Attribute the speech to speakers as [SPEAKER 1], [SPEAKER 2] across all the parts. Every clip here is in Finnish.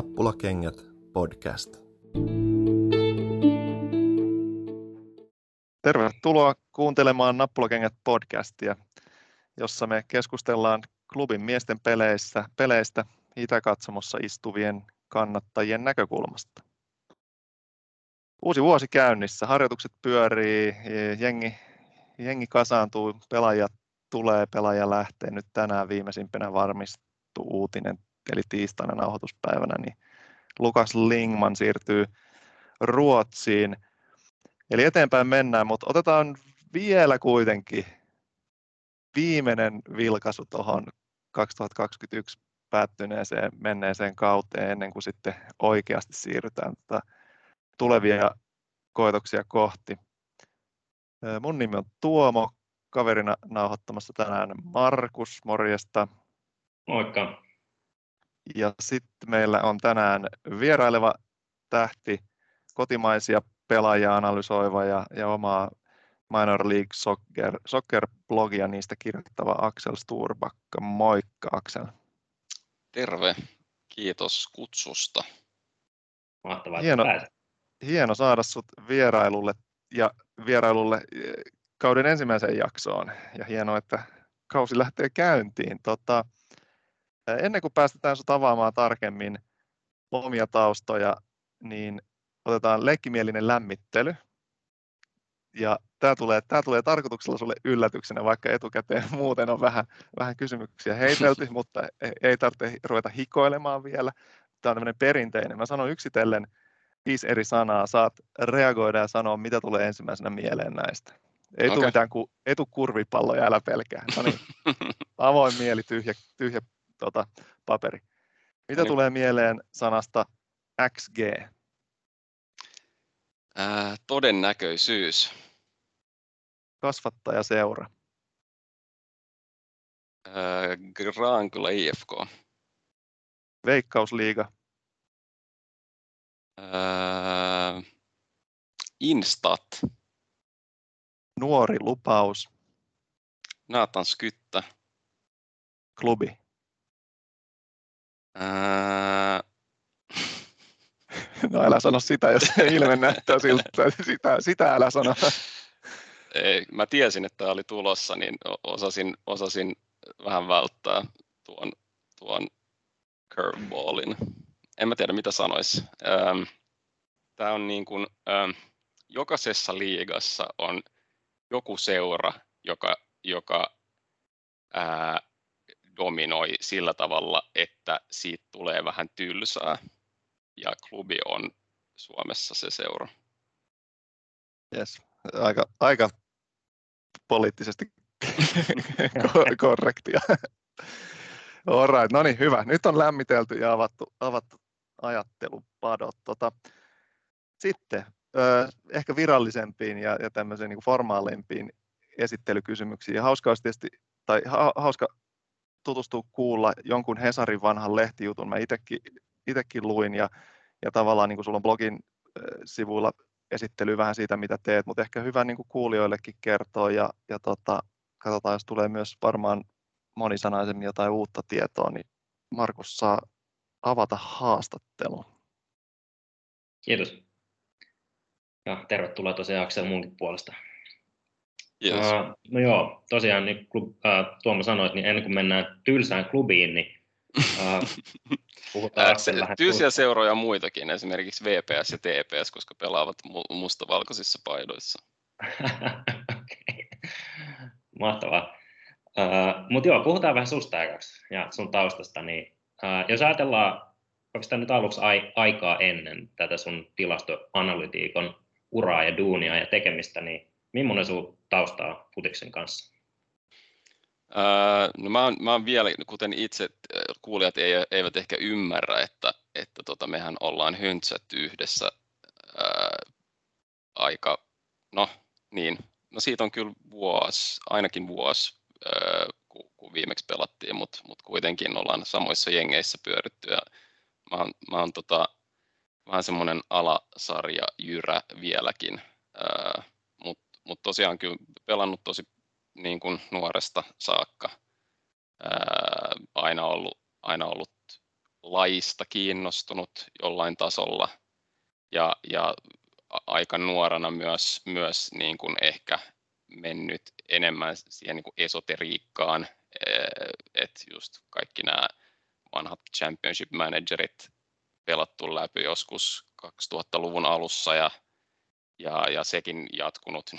[SPEAKER 1] Nappulakengät podcast.
[SPEAKER 2] Tervetuloa kuuntelemaan Nappulakengät podcastia, jossa me keskustellaan klubin miesten peleissä, peleistä Itäkatsomossa istuvien kannattajien näkökulmasta. Uusi vuosi käynnissä, harjoitukset pyörii, jengi, jengi kasaantuu, pelaajia tulee, pelaaja lähtee. Nyt tänään viimeisimpänä varmistuu uutinen, eli tiistaina nauhoituspäivänä, niin Lukas Lingman siirtyy Ruotsiin. Eli eteenpäin mennään, mutta otetaan vielä kuitenkin viimeinen vilkaisu tuohon 2021 päättyneeseen menneeseen kauteen ennen kuin sitten oikeasti siirrytään tota tulevia koetoksia kohti. Mun nimi on Tuomo, kaverina nauhoittamassa tänään Markus, morjesta.
[SPEAKER 3] Moikka.
[SPEAKER 2] Ja sitten meillä on tänään vieraileva tähti, kotimaisia pelaajia analysoiva ja, ja omaa Minor League Soccer, Soccer-blogia niistä kirjoittava Axel Sturbakka. Moikka Axel.
[SPEAKER 4] Terve, kiitos kutsusta.
[SPEAKER 3] Mahtavaa,
[SPEAKER 2] hieno, hieno saada sut vierailulle ja vierailulle eh, kauden ensimmäiseen jaksoon ja hienoa, että kausi lähtee käyntiin. Tota, ennen kuin päästetään sinut avaamaan tarkemmin omia taustoja, niin otetaan leikkimielinen lämmittely. Ja tämä tulee, tämä tulee tarkoituksella sulle yllätyksenä, vaikka etukäteen muuten on vähän, vähän kysymyksiä heitelty, mutta ei tarvitse ruveta hikoilemaan vielä. Tämä on tämmöinen perinteinen. Mä sanon yksitellen viisi eri sanaa, saat reagoida ja sanoa, mitä tulee ensimmäisenä mieleen näistä. Ei okay. tule mitään ku, etukurvipalloja, älä pelkää. No niin, avoin mieli, tyhjä, tyhjä tota, paperi. Mitä no niin. tulee mieleen sanasta XG?
[SPEAKER 4] Ää, todennäköisyys.
[SPEAKER 2] Kasvattajaseura.
[SPEAKER 4] Ää, Grankula IFK.
[SPEAKER 2] Veikkausliiga.
[SPEAKER 4] Ää, Instat.
[SPEAKER 2] Nuori lupaus.
[SPEAKER 4] Naatan Skyttä.
[SPEAKER 2] Klubi.
[SPEAKER 4] Ää...
[SPEAKER 2] No älä sano sitä, jos ilme näyttää siltä. Sitä, sitä älä sano.
[SPEAKER 4] Ei, mä tiesin, että tämä oli tulossa, niin osasin, osasin vähän välttää tuon, tuon curveballin. En mä tiedä, mitä sanoisi. Tämä on niin kuin, jokaisessa liigassa on joku seura, joka, joka ää, dominoi sillä tavalla, että siitä tulee vähän tylsää. Ja klubi on Suomessa se seura.
[SPEAKER 2] Yes. Aika, aika poliittisesti korrektia. Alright, no niin, hyvä. Nyt on lämmitelty ja avattu, avattu ajattelupadot. Tota, sitten ö, ehkä virallisempiin ja, ja tämmöiseen niin formaalimpiin esittelykysymyksiin. Ja hauska olisi tietysti, tai ha, hauska tutustua kuulla jonkun Hesarin vanhan lehtijutun. Mä itsekin luin ja, ja tavallaan niin kuin sulla on blogin sivuilla esittely vähän siitä, mitä teet, mutta ehkä hyvä niin kuin kuulijoillekin kertoa ja, ja tota, katsotaan, jos tulee myös varmaan monisanaisemmin jotain uutta tietoa, niin Markus saa avata haastattelun.
[SPEAKER 3] Kiitos. Ja tervetuloa tosiaan Aksel munkin puolesta.
[SPEAKER 4] Yes. Uh,
[SPEAKER 3] no joo, tosiaan niin klub, uh, Tuomo sanoi, että niin ennen kuin mennään tylsään klubiin, niin uh,
[SPEAKER 4] puhutaan Se, Tylsiä seuroja muitakin, esimerkiksi VPS ja TPS, koska pelaavat mu- mustavalkoisissa paidoissa.
[SPEAKER 3] okay. Mahtavaa. Uh, Mutta joo, puhutaan vähän susta ja sun taustasta. Niin, uh, jos ajatellaan oikeastaan nyt aluksi ai- aikaa ennen tätä sun tilastoanalytiikon uraa ja duunia ja tekemistä, niin millainen sun taustaa futiksen kanssa?
[SPEAKER 4] no mä, oon, mä oon vielä, kuten itse kuulijat eivät ehkä ymmärrä, että, että tota, mehän ollaan höntsätty yhdessä ää, aika, no niin, no siitä on kyllä vuosi, ainakin vuosi, ää, kun, kun viimeksi pelattiin, mutta mut kuitenkin ollaan samoissa jengeissä pyöritty ja mä oon, mä oon tota, vähän semmoinen alasarja jyrä vieläkin, ää, mutta tosiaan kyllä pelannut tosi niin kuin nuoresta saakka. Ää, aina ollut, aina ollut lajista kiinnostunut jollain tasolla ja, ja aika nuorana myös, myös niin kuin ehkä mennyt enemmän siihen niin kuin esoteriikkaan, että just kaikki nämä vanhat championship managerit pelattu läpi joskus 2000-luvun alussa ja, ja, ja sekin jatkunut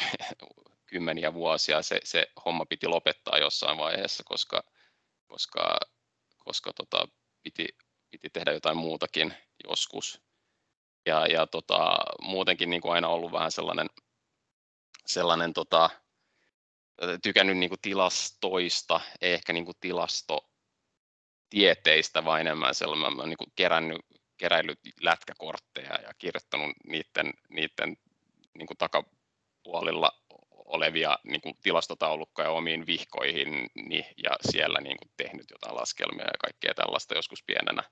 [SPEAKER 4] kymmeniä vuosia. Se, se homma piti lopettaa jossain vaiheessa, koska, koska, koska tota, piti, piti tehdä jotain muutakin joskus. Ja, ja tota, muutenkin niin kuin aina ollut vähän sellainen, sellainen tota, tykännyt niin kuin tilastoista, ehkä niin kuin tilastotieteistä, vaan enemmän sellainen, niin kuin kerännyt, keräillyt lätkäkortteja ja kirjoittanut niiden, niiden niin kuin takapuolilla olevia niin kuin tilastotaulukkoja omiin vihkoihin ja siellä niin kuin tehnyt jotain laskelmia ja kaikkea tällaista joskus pienenä.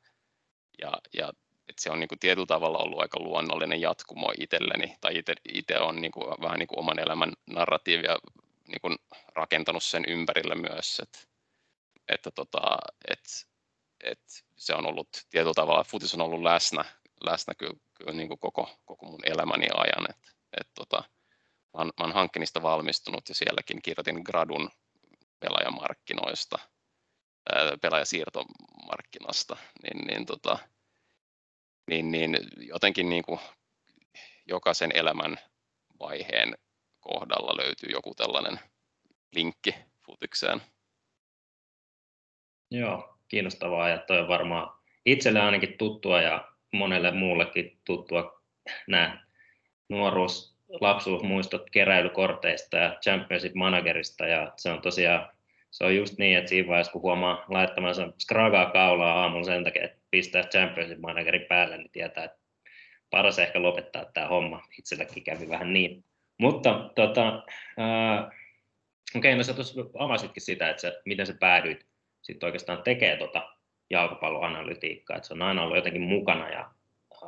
[SPEAKER 4] Ja, ja että se on niin kuin tietyllä tavalla ollut aika luonnollinen jatkumo itselleni, tai itse on niin kuin, vähän niin kuin oman elämän narratiivia niin kuin rakentanut sen ympärille myös, että, että, tota, että, että se on ollut tietyllä tavalla, futis on ollut läsnä, läsnä kyllä, kyllä niin kuin koko, koko mun elämäni ajan, että, että tota, mä oon, mä oon Hankkinista valmistunut ja sielläkin kirjoitin gradun pelaajamarkkinoista, ää, pelaajasiirtomarkkinasta, niin, niin, tota, niin, niin jotenkin niin kuin jokaisen elämän vaiheen kohdalla löytyy joku tällainen linkki futikseen.
[SPEAKER 3] Joo, kiinnostavaa ja toi on varmaan itselle ainakin tuttua ja monelle muullekin tuttua nämä nuoruus, lapsuusmuistot keräilykorteista ja Championship Managerista ja se on tosiaan se on just niin, että siinä vaiheessa kun huomaa laittamansa skragaa kaulaa aamulla sen takia, että pistää Championship Managerin päälle, niin tietää, että paras ehkä lopettaa tämä homma. Itselläkin kävi vähän niin. Mutta tota, äh, okei, okay, no sä tuossa avasitkin sitä, että sä, miten sä päädyit sitten oikeastaan tekee tota jalkapalloanalytiikkaa, että se on aina ollut jotenkin mukana ja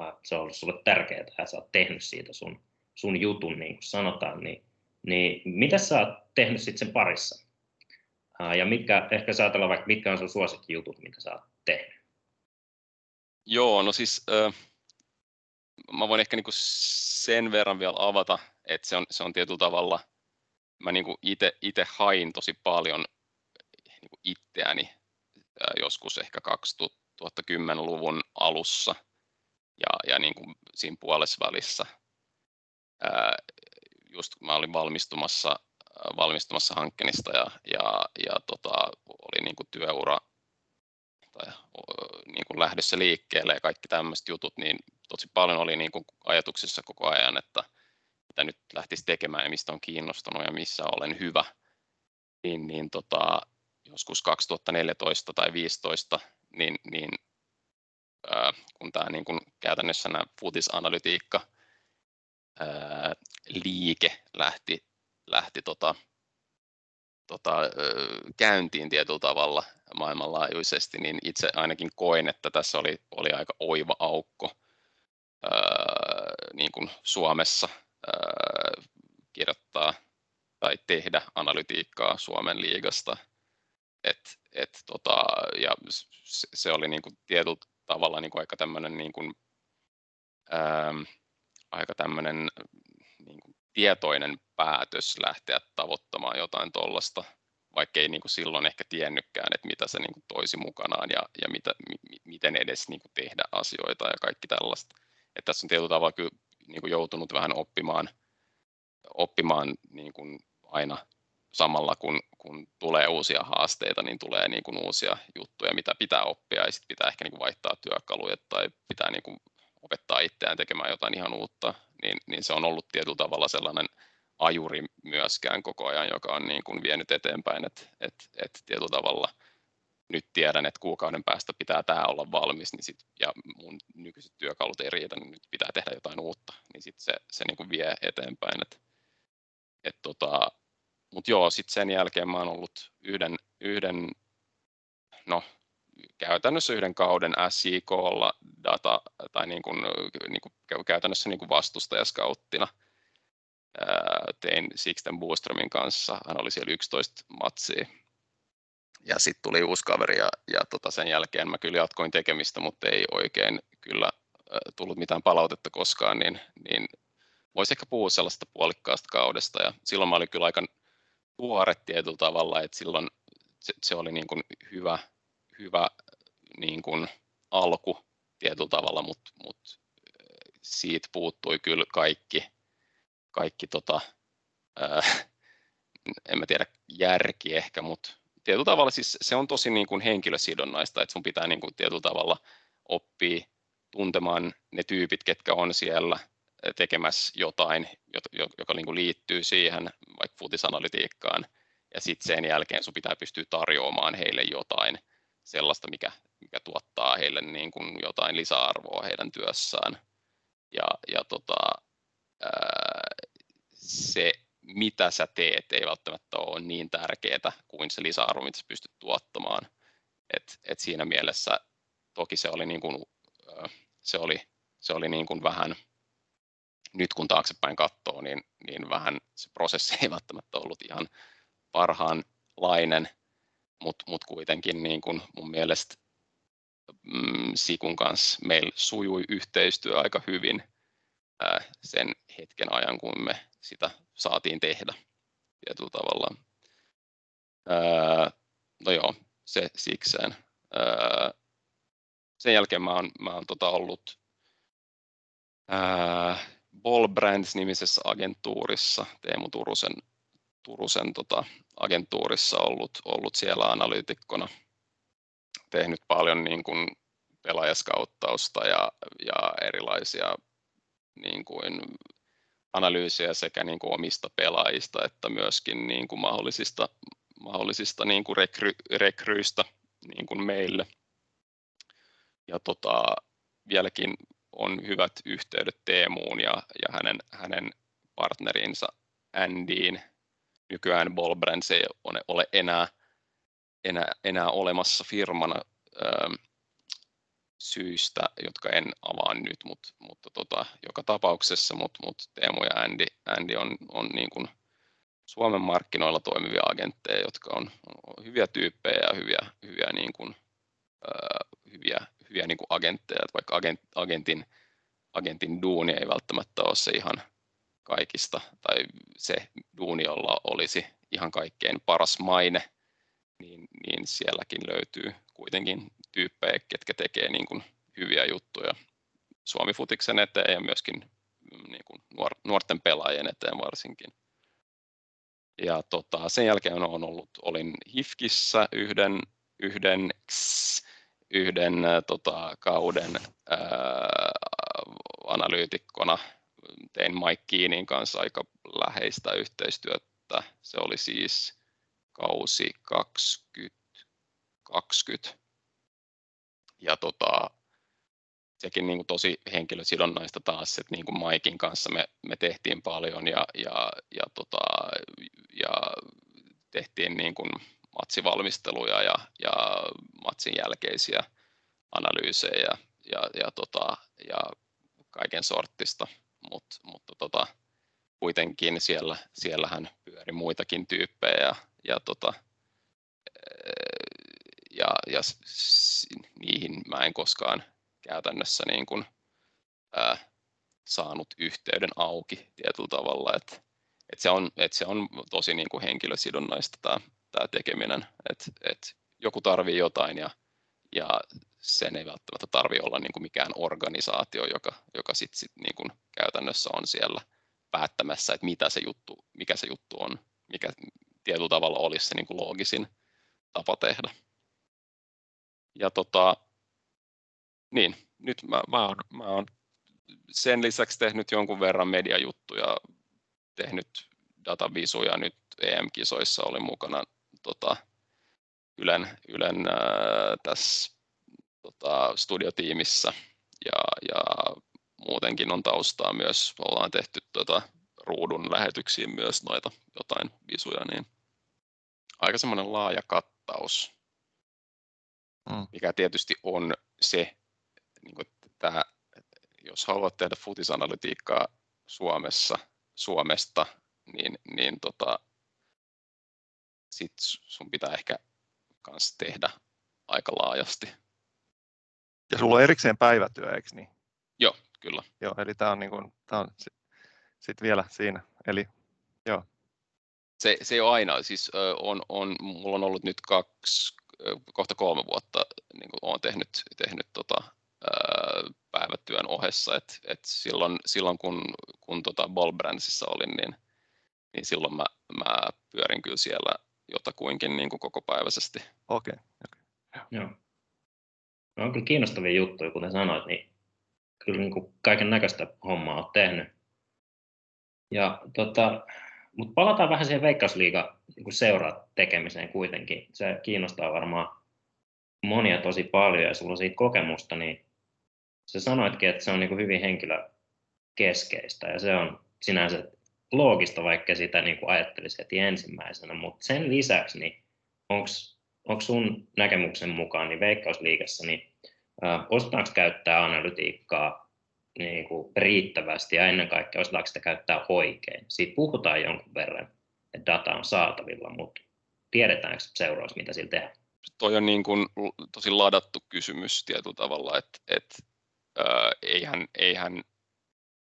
[SPEAKER 3] äh, se on ollut sulle tärkeää ja sä oot tehnyt siitä sun, sun jutun, niin kuin sanotaan, niin, niin mitä sä oot tehnyt sitten sen parissa? Äh, ja mitkä, ehkä sä ajatellaan vaikka, mitkä on sun suosikkijutut, mitä sä oot tehnyt?
[SPEAKER 4] Joo, no siis äh, mä voin ehkä niinku sen verran vielä avata, että se on, se on tietyllä tavalla, mä niinku itse hain tosi paljon niinku itseäni ää, joskus ehkä 2010-luvun alussa ja, ja niinku siinä puolessa välissä. Ää, just mä olin valmistumassa, valmistumassa hankkeenista ja, ja, ja tota, oli niinku työura tai niin kuin lähdössä liikkeelle ja kaikki tämmöiset jutut, niin tosi paljon oli niin kuin ajatuksissa koko ajan, että mitä nyt lähtisi tekemään ja mistä on kiinnostunut ja missä olen hyvä. Niin, niin tota, joskus 2014 tai 2015, niin, niin kun tämä niin kuin käytännössä nämä futisanalytiikka liike lähti, lähti tota, tota, käyntiin tietyllä tavalla maailmanlaajuisesti, niin itse ainakin koin, että tässä oli, oli aika oiva aukko ää, niin kuin Suomessa ää, kirjoittaa tai tehdä analytiikkaa Suomen liigasta. Et, et, tota, ja se, se oli niin kuin tietyllä tavalla niin kuin aika tämmöinen niin kuin, ää, aika tämmöinen niin kuin tietoinen päätös lähteä tavoittamaan jotain tuollaista, vaikka ei niin kuin silloin ehkä tiennytkään, että mitä se niin kuin toisi mukanaan ja, ja mitä, mi, miten edes niin kuin tehdä asioita ja kaikki tällaista. Että tässä on tietyllä tavalla kyllä niin kuin joutunut vähän oppimaan, oppimaan niin kuin aina samalla, kun, kun tulee uusia haasteita, niin tulee niin kuin uusia juttuja, mitä pitää oppia. Ja sitten pitää ehkä niin kuin vaihtaa työkaluja tai pitää niin kuin opettaa itseään tekemään jotain ihan uutta, niin, niin se on ollut tietyllä tavalla sellainen ajuri myöskään koko ajan, joka on niin kuin vienyt eteenpäin, että et, et tietyllä tavalla nyt tiedän, että kuukauden päästä pitää tämä olla valmis, niin sit, ja mun nykyiset työkalut ei riitä, niin nyt pitää tehdä jotain uutta, niin sit se, se niin kuin vie eteenpäin. Et, et tota, Mutta joo, sitten sen jälkeen mä oon ollut yhden, yhden no käytännössä yhden kauden SJKlla data, tai niin kuin, niin kuin käytännössä niin kuin vastustajaskauttina. Tein Sixten Boostromin kanssa, hän oli siellä 11 matsia. ja sitten tuli uusi kaveri ja, ja tota sen jälkeen mä kyllä jatkoin tekemistä, mutta ei oikein kyllä tullut mitään palautetta koskaan, niin, niin voisi ehkä puhua sellaista puolikkaasta kaudesta ja silloin mä olin kyllä aika tuore tietyllä tavalla, että silloin se, se oli niin kuin hyvä, hyvä niin kuin alku tietyllä tavalla, mutta mut siitä puuttui kyllä kaikki, kaikki tota, ää, en mä tiedä järki ehkä, mutta tietyllä tavalla siis se on tosi niin kuin henkilösidonnaista, että sun pitää niin kuin tietyllä tavalla oppia tuntemaan ne tyypit, ketkä on siellä tekemässä jotain, joka niin kuin liittyy siihen vaikka futisanalytiikkaan, ja sitten sen jälkeen sun pitää pystyä tarjoamaan heille jotain sellaista, mikä, mikä tuottaa heille niin kuin jotain lisäarvoa heidän työssään. Ja, ja tota, ää, se mitä sä teet ei välttämättä ole niin tärkeää kuin se lisäarvo, mitä sä pystyt tuottamaan. Et, et siinä mielessä toki se oli, niin kuin, se oli, se oli niin kuin vähän, nyt kun taaksepäin katsoo, niin, niin vähän se prosessi ei välttämättä ollut ihan parhaanlainen, mutta mut kuitenkin niin kuin mun mielestä mm, Sikun kanssa meillä sujui yhteistyö aika hyvin ää, sen hetken ajan, kun me sitä saatiin tehdä tietyllä tavalla. Ää, no joo, se sikseen. Ää, sen jälkeen mä oon, mä oon tota ollut ää, Ball Brands-nimisessä agentuurissa, Teemu Turusen, Turusen tota, agentuurissa ollut, ollut siellä analyytikkona, tehnyt paljon niin kuin pelaajaskauttausta ja, ja erilaisia niin kuin analyysiä sekä niin kuin omista pelaajista että myöskin niin kuin mahdollisista, mahdollisista niin kuin rekry, rekryistä niin kuin meille. Ja tota, vieläkin on hyvät yhteydet Teemuun ja, ja hänen, hänen partnerinsa Andyin. Nykyään Ballbrands ei ole enää, enää, enää olemassa firmana syistä, jotka en avaa nyt, mut, mutta tota, joka tapauksessa mut, mut Teemu ja Andy, Andy on, on niin kuin Suomen markkinoilla toimivia agentteja, jotka on, on hyviä tyyppejä ja hyviä, hyviä, niin kuin, äh, hyviä, hyviä niin kuin agentteja, että vaikka agent, agentin, agentin duuni ei välttämättä ole se ihan kaikista, tai se duuni, jolla olisi ihan kaikkein paras maine, niin, niin sielläkin löytyy kuitenkin tyyppejä, ketkä tekee niin kuin hyviä juttuja Suomi-futiksen eteen ja myöskin mm, niin kuin nuor, nuorten pelaajien eteen varsinkin. Ja tota, sen jälkeen olen ollut, olin HIFKissä yhden, yhden, yhden tota, kauden ää, analyytikkona. Tein Mike Keenin kanssa aika läheistä yhteistyötä. Se oli siis kausi 2020 ja tota, sekin niin kuin tosi henkilösidonnaista taas, että niin kuin Maikin kanssa me, me tehtiin paljon ja, ja, ja, tota, ja tehtiin niin kuin matsivalmisteluja ja, ja matsin jälkeisiä analyysejä ja, ja, ja, tota, ja kaiken sortista, Mut, mutta tota, kuitenkin siellä, siellähän pyöri muitakin tyyppejä ja, ja tota, ja, ja niihin mä en koskaan käytännössä niin kuin, ää, saanut yhteyden auki tietyllä tavalla, että et se, on, et se on tosi niin kuin henkilösidonnaista tämä, tämä tekeminen, että et joku tarvii jotain ja, ja sen ei välttämättä tarvi olla niin kuin mikään organisaatio, joka, joka sit, sit niin kuin käytännössä on siellä päättämässä, että mitä se juttu, mikä se juttu on, mikä tietyllä tavalla olisi se niin kuin loogisin tapa tehdä. Ja tota, niin, nyt mä, mä, oon, mä oon sen lisäksi tehnyt jonkun verran mediajuttuja, tehnyt datavisuja nyt EM-kisoissa, olin mukana tota, Ylen, Ylen ää, tässä tota, studiotiimissä ja, ja muutenkin on taustaa myös, ollaan tehty tota, ruudun lähetyksiin myös noita jotain visuja, niin aika semmoinen laaja kattaus mm. mikä tietysti on se, niin kuin tämä, jos haluat tehdä futisanalytiikkaa Suomessa, Suomesta, niin, niin tota, sit sun pitää ehkä kanssa tehdä aika laajasti.
[SPEAKER 2] Ja sulla on erikseen päivätyö, eikö niin?
[SPEAKER 4] Joo, kyllä.
[SPEAKER 2] Joo, eli tämä on, niin kuin, tämä on sitten vielä siinä. Eli joo.
[SPEAKER 4] Se, se ei ole aina, siis on, on, mulla on ollut nyt kaksi, kohta kolme vuotta, niin kuin olen tehnyt, tehnyt tota, päivätyön ohessa, että et silloin, silloin kun, kun tota Ballbrandsissa olin, niin, niin silloin mä, mä pyörin kyllä siellä jotakuinkin niin kuin koko päiväisesti.
[SPEAKER 2] Okei. Okay,
[SPEAKER 3] okay. Joo. No on kyllä kiinnostavia juttuja, kuten sanoit, niin kyllä niin kuin kaiken näköistä hommaa olet tehnyt. Ja tota, mutta palataan vähän siihen Veikkausliiga niin seuraa tekemiseen kuitenkin. Se kiinnostaa varmaan monia tosi paljon ja sulla on siitä kokemusta, niin sä sanoitkin, että se on niin hyvin henkilökeskeistä ja se on sinänsä loogista, vaikka sitä niin kuin ajattelisi heti ensimmäisenä, mutta sen lisäksi, niin onko sun näkemyksen mukaan niin Veikkausliigassa, niin osataanko käyttää analytiikkaa niin kuin riittävästi ja ennen kaikkea osataanko sitä käyttää oikein. Siitä puhutaan jonkun verran, että data on saatavilla, mutta tiedetäänkö seuraus, mitä sillä tehdään?
[SPEAKER 4] Toi on niin kuin tosi ladattu kysymys tietyllä tavalla, että, että äh, eihän, eihän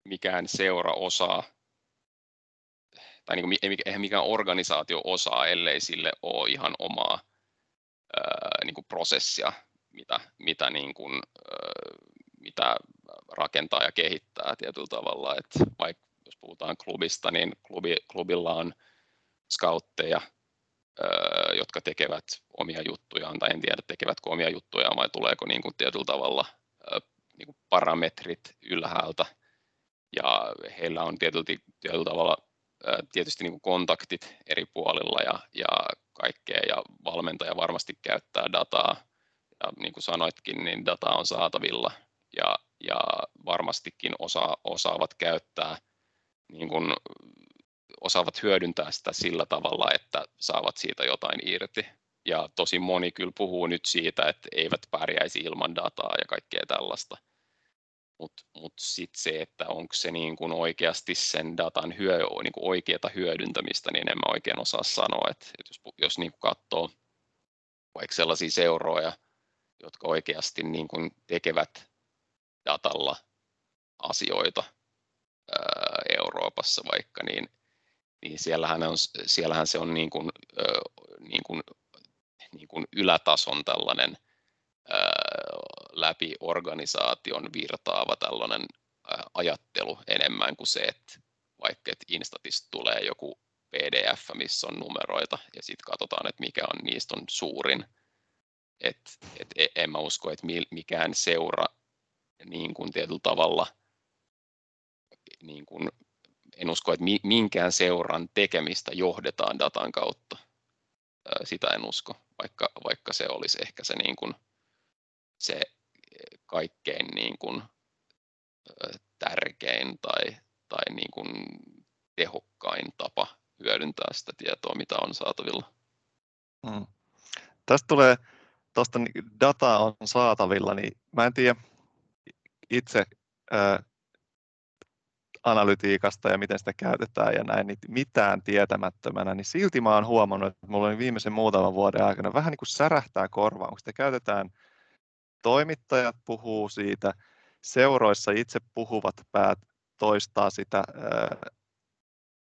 [SPEAKER 4] mikään seura osaa tai niin kuin, eihän mikään organisaatio osaa, ellei sille ole ihan omaa ää, niin kuin prosessia, mitä, mitä, niin kuin, ää, mitä rakentaa ja kehittää tietyllä tavalla. Et vaikka jos puhutaan klubista, niin klubi, klubilla on scoutteja, ää, jotka tekevät omia juttujaan, tai en tiedä tekevätkö omia juttujaan vai tuleeko niin kuin tietyllä tavalla ää, niin kuin parametrit ylhäältä, ja heillä on tietyllä, tietyllä tavalla tietysti niin kuin kontaktit eri puolilla ja, ja kaikkea, ja valmentaja varmasti käyttää dataa, ja niin kuin sanoitkin, niin data on saatavilla, ja, ja varmastikin osa, osaavat käyttää, niin kuin, osaavat hyödyntää sitä sillä tavalla, että saavat siitä jotain irti. Ja tosi moni kyllä puhuu nyt siitä, että eivät pärjäisi ilman dataa ja kaikkea tällaista mutta mut sitten se, että onko se niin kuin oikeasti sen datan hyö, niin kuin oikeata hyödyntämistä, niin en mä oikein osaa sanoa, että, että jos, jos niin kuin katsoo vaikka sellaisia seuroja, jotka oikeasti niin kuin tekevät datalla asioita ää, Euroopassa vaikka, niin, niin siellähän, on, siellähän se on niin kuin, ää, niin kuin, niin kuin ylätason tällainen läpi organisaation virtaava tällainen ajattelu enemmän kuin se, että vaikka että Instatista tulee joku PDF, missä on numeroita ja sitten katsotaan, että mikä on niistä on suurin. Et, et e, en mä usko, että mikään seura niin kuin tietyllä tavalla, niin kuin, en usko, että minkään seuran tekemistä johdetaan datan kautta. Sitä en usko, vaikka, vaikka se olisi ehkä se niin kuin, se kaikkein niin kuin, tärkein tai, tai niin kuin tehokkain tapa hyödyntää sitä tietoa, mitä on saatavilla.
[SPEAKER 2] Hmm. Tästä tulee, tuosta dataa on saatavilla, niin mä en tiedä itse ää, analytiikasta ja miten sitä käytetään ja näin, niin mitään tietämättömänä, niin silti mä oon huomannut, että mulla on viimeisen muutaman vuoden aikana vähän niin kuin särähtää korvaan, kun sitä käytetään toimittajat puhuu siitä, seuroissa itse puhuvat päät toistaa sitä,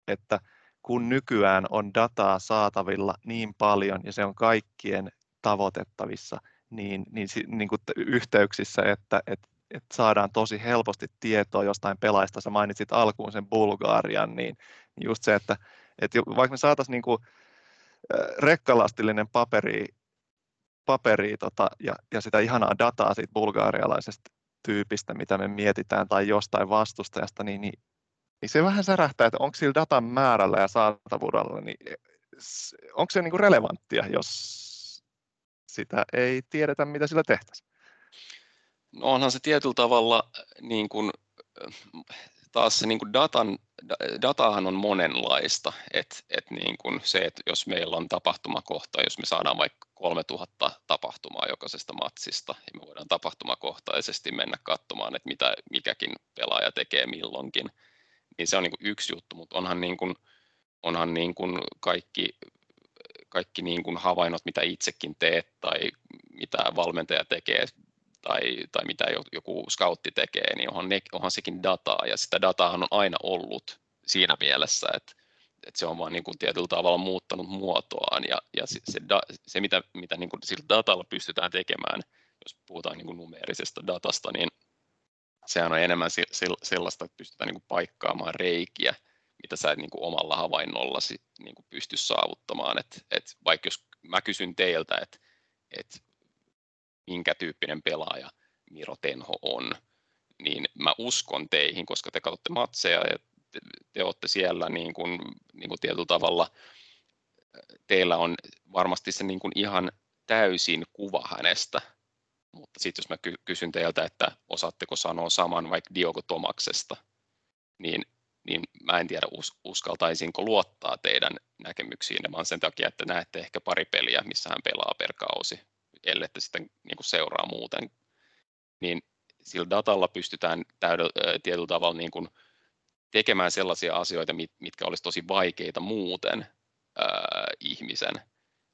[SPEAKER 2] että kun nykyään on dataa saatavilla niin paljon ja se on kaikkien tavoitettavissa, niin, niin, niin kuin yhteyksissä, että, että, että saadaan tosi helposti tietoa jostain pelaista. Sä mainitsit alkuun sen Bulgarian, niin, niin just se, että, että vaikka me saataisiin niin kuin rekkalastillinen paperi paperia tota, ja, ja sitä ihanaa dataa siitä bulgaarialaisesta tyypistä, mitä me mietitään, tai jostain vastustajasta, niin, niin, niin se vähän särähtää, että onko sillä datan määrällä ja saatavuudella, niin onko se niinku relevanttia, jos sitä ei tiedetä, mitä sillä tehtäisiin?
[SPEAKER 4] No onhan se tietyllä tavalla niin kuin, taas se niin kuin datan, datahan on monenlaista, että et niin se, että jos meillä on tapahtumakohta, jos me saadaan vaikka 3000 tapahtumaa jokaisesta matsista, ja me voidaan tapahtumakohtaisesti mennä katsomaan, että mitä mikäkin pelaaja tekee milloinkin, niin se on niin kuin yksi juttu, mutta onhan, niin kuin, onhan niin kuin kaikki, kaikki niin kuin havainnot, mitä itsekin teet tai mitä valmentaja tekee tai, tai mitä joku scoutti tekee, niin onhan, ne, onhan sekin dataa ja sitä dataa on aina ollut siinä mielessä, että, että se on vaan niin kuin tietyllä tavalla muuttanut muotoaan ja, ja se, se, da, se mitä, mitä niin kuin sillä datalla pystytään tekemään, jos puhutaan niin kuin numeerisesta datasta, niin sehän on enemmän sellaista, että pystytään niin kuin paikkaamaan reikiä, mitä sä et niin kuin omalla havainnollasi niin kuin pysty saavuttamaan. Et, et vaikka jos mä kysyn teiltä, että et minkä tyyppinen pelaaja Miro Tenho on, niin mä uskon teihin, koska te katsotte matseja ja te, te olette siellä niin kuin, niin kuin tietyllä tavalla, teillä on varmasti se niin kuin ihan täysin kuva hänestä, mutta sitten jos mä kysyn teiltä, että osaatteko sanoa saman vaikka Diogo Tomaksesta, niin, niin mä en tiedä us, uskaltaisinko luottaa teidän näkemyksiin, vaan sen takia, että näette ehkä pari peliä, missä hän pelaa per kausi, ellei sitten niin kuin seuraa muuten, niin sillä datalla pystytään täydellä, tietyllä tavalla niin kuin tekemään sellaisia asioita, mitkä olisi tosi vaikeita muuten ää, ihmisen.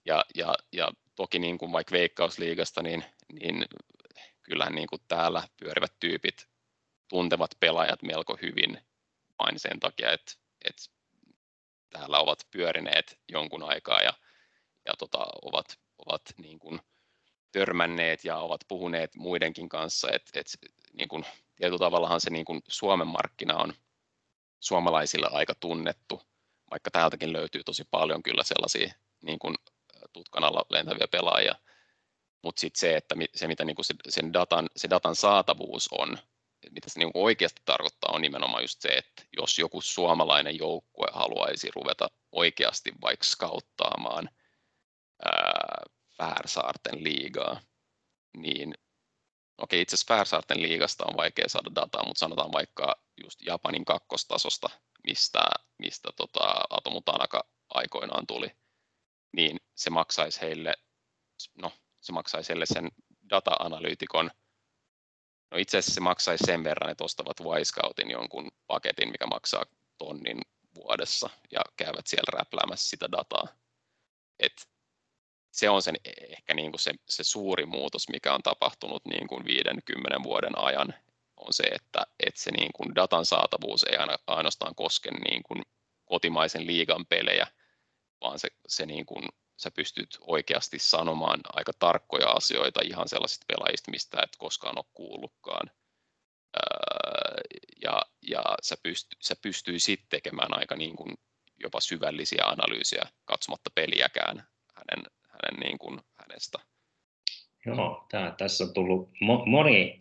[SPEAKER 4] Ja, ja, ja toki niin kuin vaikka Veikkausliigasta, niin, niin kyllähän niin kuin täällä pyörivät tyypit tuntevat pelaajat melko hyvin vain sen takia, että, että täällä ovat pyörineet jonkun aikaa ja, ja tota, ovat, ovat niin kuin törmänneet ja ovat puhuneet muidenkin kanssa, että, että niin kuin, tietyllä tavallahan se niin kuin Suomen markkina on suomalaisille aika tunnettu, vaikka täältäkin löytyy tosi paljon kyllä sellaisia niin kuin tutkan alla lentäviä pelaajia, mutta sitten se, että se mitä niin kuin sen datan, se datan saatavuus on, mitä se niin oikeasti tarkoittaa, on nimenomaan just se, että jos joku suomalainen joukkue haluaisi ruveta oikeasti vaikka skauttaamaan ää, Färsaarten liigaa, niin okei, itse asiassa Färsaarten liigasta on vaikea saada dataa, mutta sanotaan vaikka just Japanin kakkostasosta, mistä, mistä tota Atomu Tanaka aikoinaan tuli, niin se maksaisi heille, no se maksaisi heille sen data-analyytikon, no itse asiassa se maksaisi sen verran, että ostavat Wisecouten jonkun paketin, mikä maksaa tonnin vuodessa ja käyvät siellä räpläämässä sitä dataa. Et se on sen ehkä niin kuin se, se suuri muutos, mikä on tapahtunut niin kuin 50 vuoden ajan, on se, että, että se niin kuin datan saatavuus ei aina, ainoastaan koske niin kuin kotimaisen liigan pelejä, vaan se, se niin kuin, sä pystyt oikeasti sanomaan aika tarkkoja asioita ihan sellaisista pelaajista, mistä et koskaan ole kuullutkaan. Öö, ja, ja sä, pyst, sä pystyisit tekemään aika niin kuin jopa syvällisiä analyysiä katsomatta peliäkään hänen, hänen niin kuin, hänestä.
[SPEAKER 3] Joo, tää, tässä on tullut mo- moni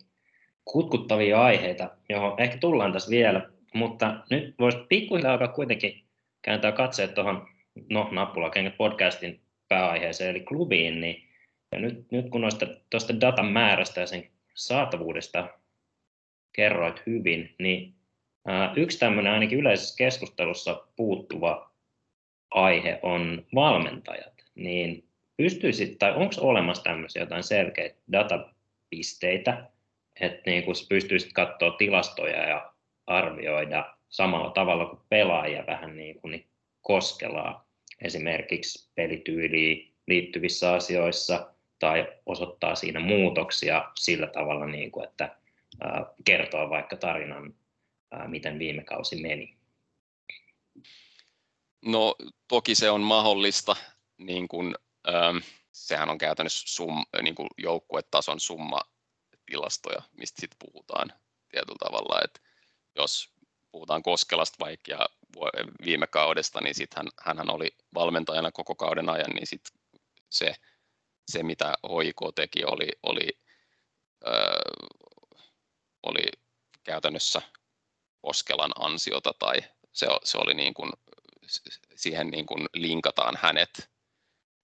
[SPEAKER 3] kutkuttavia aiheita, johon ehkä tullaan tässä vielä, mutta nyt voisi pikkuhiljaa alkaa kuitenkin kääntää katseet tuohon no, Nappulakengät podcastin pääaiheeseen, eli klubiin, niin ja nyt, nyt kun noista tuosta datan määrästä ja sen saatavuudesta kerroit hyvin, niin ää, yksi tämmöinen ainakin yleisessä keskustelussa puuttuva aihe on valmentajat. Niin pystyisit, tai onko olemassa tämmöisiä jotain selkeitä datapisteitä, että niin kun pystyisit katsoa tilastoja ja arvioida samalla tavalla kuin pelaaja vähän niin kuin koskelaa esimerkiksi pelityyliin liittyvissä asioissa tai osoittaa siinä muutoksia sillä tavalla, niin kuin, että kertoo vaikka tarinan, miten viime kausi meni?
[SPEAKER 4] No toki se on mahdollista, niin kuin, ähm, sehän on käytännössä sum, niin kuin joukkuetason summa tilastoja, mistä sitten puhutaan tietyllä tavalla, että jos puhutaan Koskelasta vaikka ja viime kaudesta, niin sitten hän, hän oli valmentajana koko kauden ajan, niin sit se, se, mitä HIK teki, oli, oli, öö, oli käytännössä Koskelan ansiota tai se, se oli niin kuin, siihen niin kuin linkataan hänet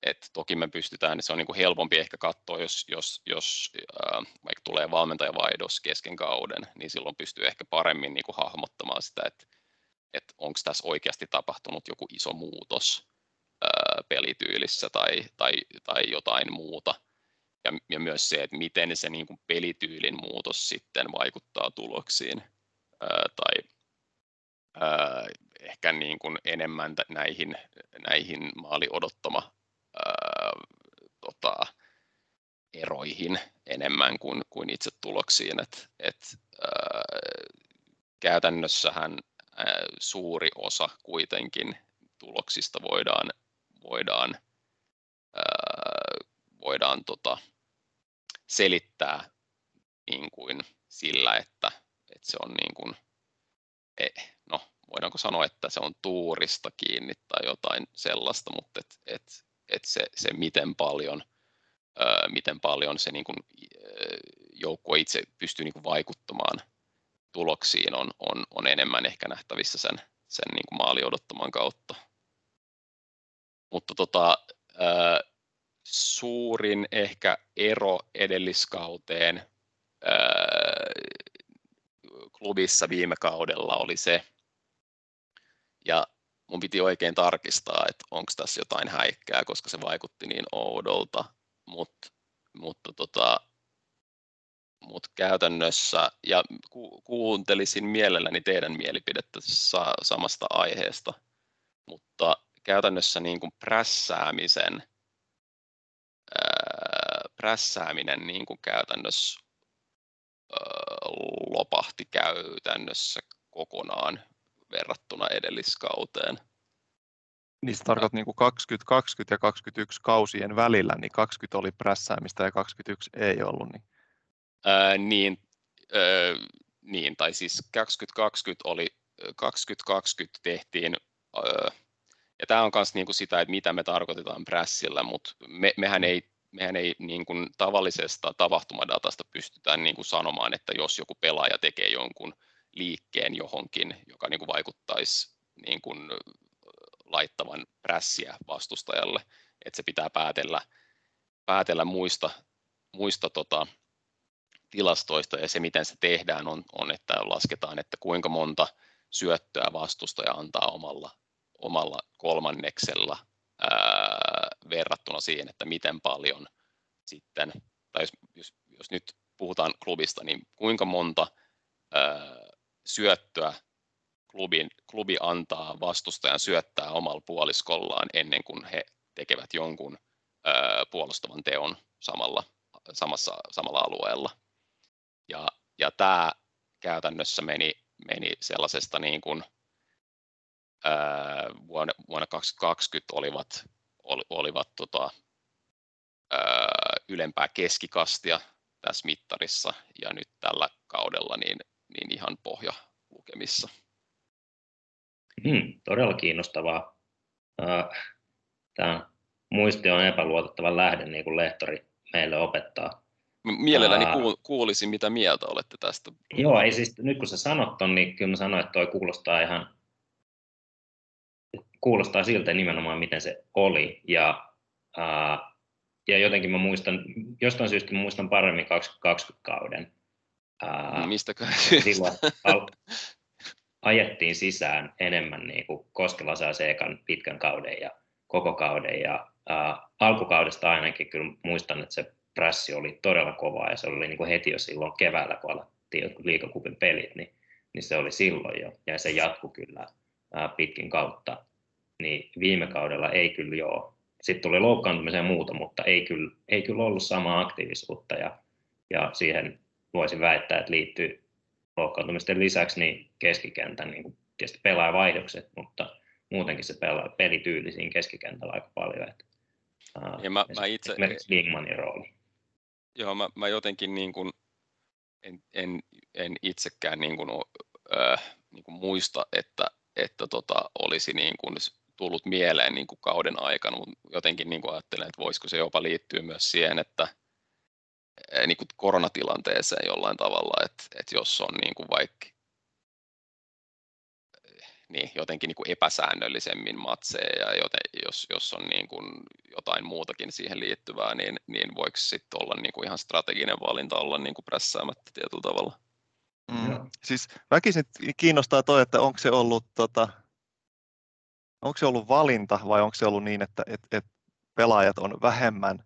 [SPEAKER 4] et toki me pystytään, niin se on niin kuin helpompi ehkä katsoa, jos, jos, jos äh, vaikka tulee valmentajavaihdos kesken kauden, niin silloin pystyy ehkä paremmin niin kuin hahmottamaan sitä, että, että onko tässä oikeasti tapahtunut joku iso muutos äh, pelityylissä tai, tai, tai jotain muuta. Ja, ja myös se, että miten se niin kuin pelityylin muutos sitten vaikuttaa tuloksiin äh, tai äh, ehkä niin kuin enemmän näihin, näihin maali odottama tota, eroihin enemmän kuin, kuin itse tuloksiin. Et, et, ää, käytännössähän ää, suuri osa kuitenkin tuloksista voidaan, voidaan, ää, voidaan tota, selittää niin kuin sillä, että, että se on niin kuin, eh, no, voidaanko sanoa, että se on tuurista kiinni tai jotain sellaista, mutta et, et, et se, se miten paljon, miten paljon se niin kuin, joukkue itse pystyy niin kuin vaikuttamaan tuloksiin on, on, on enemmän ehkä nähtävissä sen, sen niin kuin maali odottaman kautta. Mutta tota, suurin ehkä ero edelliskauteen ää, klubissa viime kaudella oli se, ja mun piti oikein tarkistaa, että onko tässä jotain häikkää, koska se vaikutti niin oudolta, Mut, mutta tota, mut käytännössä, ja ku, kuuntelisin mielelläni teidän mielipidettä sa, samasta aiheesta, mutta käytännössä niin kuin prässäämisen, ää, prässääminen niin kuin käytännössä ää, lopahti käytännössä kokonaan verrattuna edelliskauteen.
[SPEAKER 2] Niistä tarkoitat niin 2020 ja 2021 kausien välillä, niin 20 oli prässäämistä ja 2021 ei ollut. Niin,
[SPEAKER 4] ää, niin, ää, niin, tai siis 2020 oli, 2020 tehtiin, ää, ja tämä on myös niinku sitä, että mitä me tarkoitetaan prässillä, mutta me, mehän ei, mehän ei niin kuin tavallisesta tapahtumadatasta pystytään niin kuin sanomaan, että jos joku pelaaja tekee jonkun liikkeen johonkin, joka niin kuin vaikuttaisi niin kuin laittavan prässiä vastustajalle, että se pitää päätellä, päätellä muista, muista tota, tilastoista ja se miten se tehdään on, on, että lasketaan, että kuinka monta syöttöä vastustaja antaa omalla, omalla kolmanneksella ää, verrattuna siihen, että miten paljon sitten, tai jos, jos, jos nyt puhutaan klubista, niin kuinka monta ää, syöttöä klubin, klubi antaa vastustajan syöttää omalla puoliskollaan ennen kuin he tekevät jonkun ö, puolustavan teon samalla, samassa, samalla alueella. Ja, ja tämä käytännössä meni, meni sellaisesta niin kuin, ö, vuonna, vuonna 2020 olivat, ol, olivat tota, ö, ylempää keskikastia tässä mittarissa ja nyt tällä kaudella niin niin ihan pohja lukemissa.
[SPEAKER 3] Hmm, todella kiinnostavaa. Tämä muisti on epäluotettava lähde, niin kuin lehtori meille opettaa.
[SPEAKER 4] Mielelläni kuulisin, mitä mieltä olette tästä.
[SPEAKER 3] Joo, ei siis, nyt kun sä sanot ton, niin kyllä mä sanoin, että toi kuulostaa ihan kuulostaa siltä nimenomaan, miten se oli. Ja, ää, ja jotenkin mä muistan, jostain syystä mä muistan paremmin 2020 kauden.
[SPEAKER 4] Ää, Mistäkään
[SPEAKER 3] silloin al- ajettiin sisään enemmän niin kuin Koskela saa ekan pitkän kauden ja koko kauden. Ja ää, alkukaudesta ainakin kyllä muistan, että se prässi oli todella kova ja se oli niin kuin heti jo silloin keväällä, kun alettiin jotkut liikakupin pelit, niin, niin se oli silloin jo ja se jatkui kyllä ää, pitkin kautta. Niin viime kaudella ei kyllä joo. Sitten tuli loukkaantumisen ja muuta, mutta ei kyllä, ei kyllä ollut samaa aktiivisuutta ja, ja siihen voisin väittää, että liittyy loukkaantumisten lisäksi niin keskikentän niin kuin tietysti pelaajavaihdokset, mutta muutenkin se pela, pelityyli siinä keskikentällä aika paljon. Että,
[SPEAKER 4] ja mä, mä itse,
[SPEAKER 3] esimerkiksi Lingmanin rooli.
[SPEAKER 4] Joo, mä, mä jotenkin niin kuin, en, en, en itsekään niin kuin, äh, niin kuin muista, että, että tota, olisi niin kuin tullut mieleen niin kuin kauden aikana, mutta jotenkin niin kuin ajattelen, että voisiko se jopa liittyä myös siihen, että, niin kuin koronatilanteeseen jollain tavalla, että, että jos on niin kuin vaikka eh, niin, jotenkin niin kuin epäsäännöllisemmin matseja ja joten, jos, jos on niin kuin jotain muutakin siihen liittyvää, niin, niin voiko sitten olla niin kuin ihan strateginen valinta olla niin kuin prässäämättä tietyllä tavalla?
[SPEAKER 2] Mm. Siis väkisin kiinnostaa toi, että onko se ollut tota, onko se ollut valinta vai onko se ollut niin, että et, et pelaajat on vähemmän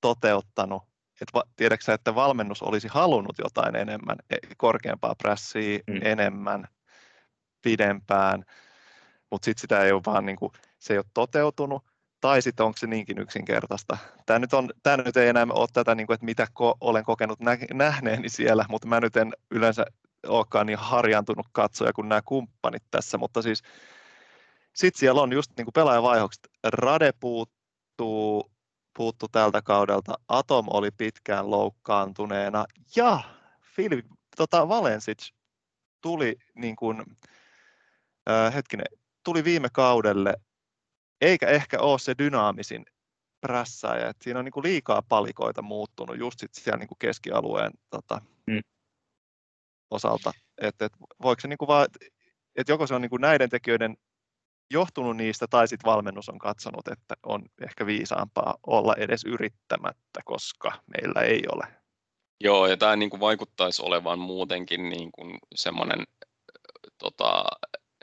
[SPEAKER 2] toteuttanut että tiedätkö että valmennus olisi halunnut jotain enemmän, e, korkeampaa prässiä mm. enemmän, pidempään, mutta sitten sitä ei ole vaan, niin kuin, se ei ole toteutunut, tai sitten onko se niinkin yksinkertaista. Tämä nyt, on, tämä nyt ei enää ole tätä, niin kuin, että mitä ko- olen kokenut nä- nähneeni siellä, mutta mä nyt en yleensä olekaan niin harjantunut katsoja kuin nämä kumppanit tässä, mutta siis sitten siellä on just niin kuin pelaajavaihokset. Rade puuttuu, puuttu tältä kaudelta, Atom oli pitkään loukkaantuneena ja Filip, tota Valensic tuli niin kuin, äh, hetkinen, tuli viime kaudelle, eikä ehkä ole se dynaamisin prässäjä. Et siinä on niin kuin liikaa palikoita muuttunut just sit siellä niin kuin keskialueen tota, mm. osalta. Et, et, voiko se niin kuin vaan, et joko se on niin kuin näiden tekijöiden johtunut niistä, tai sitten valmennus on katsonut, että on ehkä viisaampaa olla edes yrittämättä, koska meillä ei ole.
[SPEAKER 4] Joo, ja tämä niin vaikuttaisi olevan muutenkin niin kuin semmoinen tota,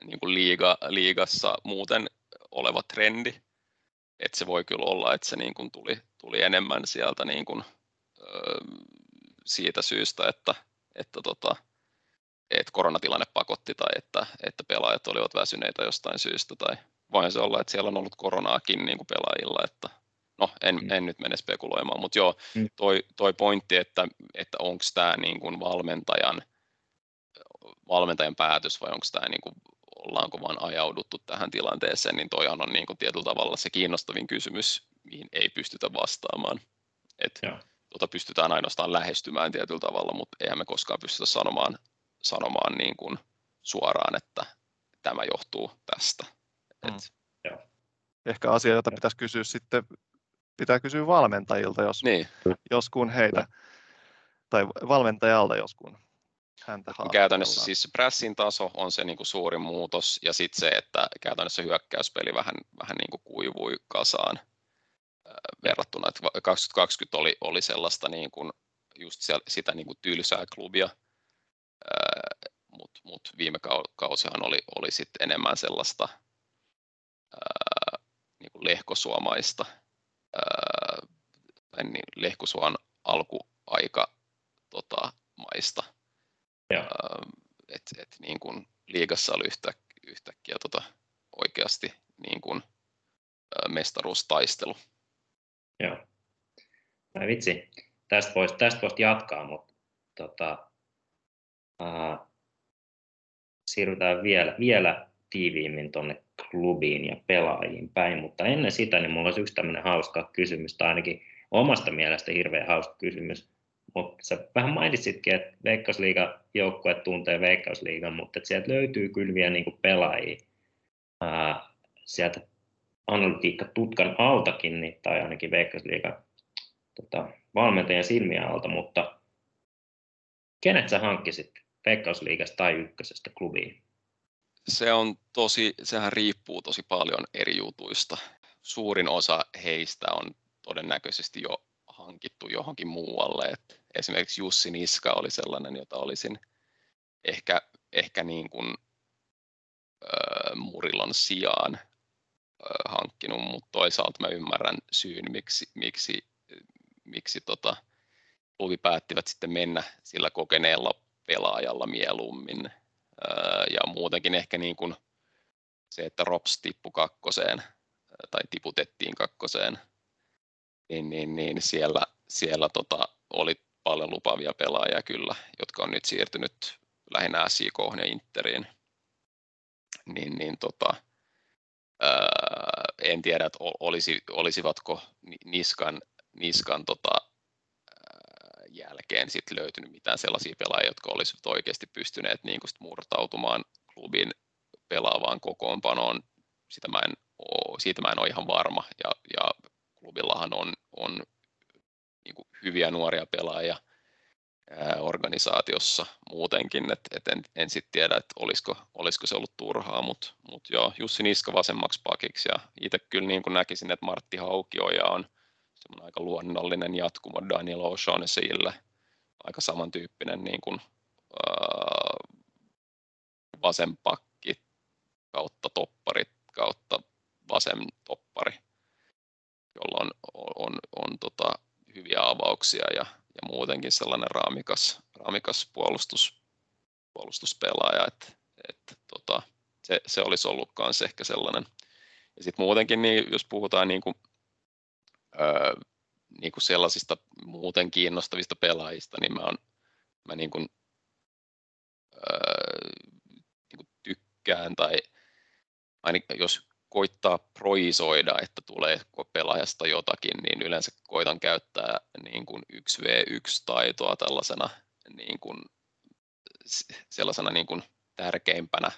[SPEAKER 4] niin kuin liiga, liigassa muuten oleva trendi. Että se voi kyllä olla, että se niin kuin tuli, tuli enemmän sieltä niin kuin, ö, siitä syystä, että, että tota, että koronatilanne pakotti tai että, että pelaajat olivat väsyneitä jostain syystä tai voihan se olla, että siellä on ollut koronaakin niin kuin pelaajilla, että no en, mm. en nyt mene spekuloimaan, mutta joo, mm. toi, toi pointti, että, että onko tämä niin kuin valmentajan, valmentajan päätös vai onko tämä niin kuin, ollaanko vaan ajauduttu tähän tilanteeseen, niin toihan on niin kuin tietyllä tavalla se kiinnostavin kysymys, mihin ei pystytä vastaamaan. Et, tuota pystytään ainoastaan lähestymään tietyllä tavalla, mutta eihän me koskaan pystytä sanomaan, sanomaan niin kuin suoraan, että tämä johtuu tästä. Mm.
[SPEAKER 2] Et, Ehkä asia, jota pitäisi kysyä sitten, pitää kysyä valmentajilta, jos, niin. jos kun heitä, tai valmentajalta, jos kun häntä
[SPEAKER 4] Käytännössä siis pressin taso on se niin kuin suurin muutos, ja sitten se, että käytännössä hyökkäyspeli vähän, vähän niin kuin kuivui kasaan verrattuna, että 2020 oli, oli sellaista niin kuin, just sitä niin kuin tylsää klubia, mutta mut viime kausihan oli, oli sit enemmän sellaista ää, niin kuin lehkosuomaista, ää, tai niin, lehkosuon alkuaika tota, maista. että et, niin kuin liigassa oli yhtä, yhtäkkiä tota, oikeasti niin kuin, ää, mestaruustaistelu.
[SPEAKER 3] Joo. Ai vitsi, tästä voisi tästä voisi jatkaa, mutta tota, ää, siirrytään vielä, vielä tiiviimmin tuonne klubiin ja pelaajiin päin, mutta ennen sitä niin mulla olisi yksi tämmöinen hauska kysymys, tai ainakin omasta mielestä hirveän hauska kysymys, mutta sä vähän mainitsitkin, että Veikkausliiga joukkue tuntee Veikkausliigan, mutta sieltä löytyy kyllä vielä niin pelaajia. Ää, sieltä analytiikka tutkan altakin, niin, tai ainakin Veikkausliigan tota, valmentajan silmiä alta, mutta kenet sä hankkisit Veikkausliigasta tai ykkösestä klubiin?
[SPEAKER 4] Se on tosi, sehän riippuu tosi paljon eri jutuista. Suurin osa heistä on todennäköisesti jo hankittu johonkin muualle. Et esimerkiksi Jussi Niska oli sellainen, jota olisin ehkä, ehkä niin kuin, äh, Murilon sijaan äh, hankkinut, mutta toisaalta mä ymmärrän syyn, miksi, miksi, miksi tota, päättivät sitten mennä sillä kokeneella pelaajalla mieluummin. Ja muutenkin ehkä niin kuin se, että Rops tippui kakkoseen tai tiputettiin kakkoseen, niin, niin, niin siellä, siellä tota, oli paljon lupavia pelaajia kyllä, jotka on nyt siirtynyt lähinnä SJK ja Interiin. Niin, niin tota, ää, en tiedä, että olisi, olisivatko Niskan, Niskan tota, jälkeen sit löytynyt mitään sellaisia pelaajia, jotka olisivat oikeasti pystyneet niin kuin murtautumaan klubin pelaavaan kokoonpanoon. Sitä mä en ole, siitä mä en ole ihan varma. Ja, ja klubillahan on, on niin hyviä nuoria pelaajia ää, organisaatiossa muutenkin, että et en, en sitten tiedä, että olisiko, olisiko se ollut turhaa, mutta mut joo, Jussi Niska vasemmaksi pakiksi ja itse kyllä niin näkisin, että Martti Haukioja on – semmoinen aika luonnollinen jatkumo Daniel O'Shaughnessyille, aika samantyyppinen niin kuin, ää, vasen pakki kautta toppari kautta vasen toppari, jolla on, on, on tota, hyviä avauksia ja, ja muutenkin sellainen raamikas, raamikas puolustus, puolustuspelaaja, että et, tota, se, se olisi ollut myös ehkä sellainen, Ja sitten muutenkin, niin jos puhutaan niin kuin, öö, niin kuin sellaisista muuten kiinnostavista pelaajista, niin mä, on, mä niin kuin, öö, niin kuin tykkään tai ainakin jos koittaa proisoida, että tulee pelaajasta jotakin, niin yleensä koitan käyttää niin kuin 1v1-taitoa tällaisena niin kuin, sellaisena niin kuin tärkeimpänä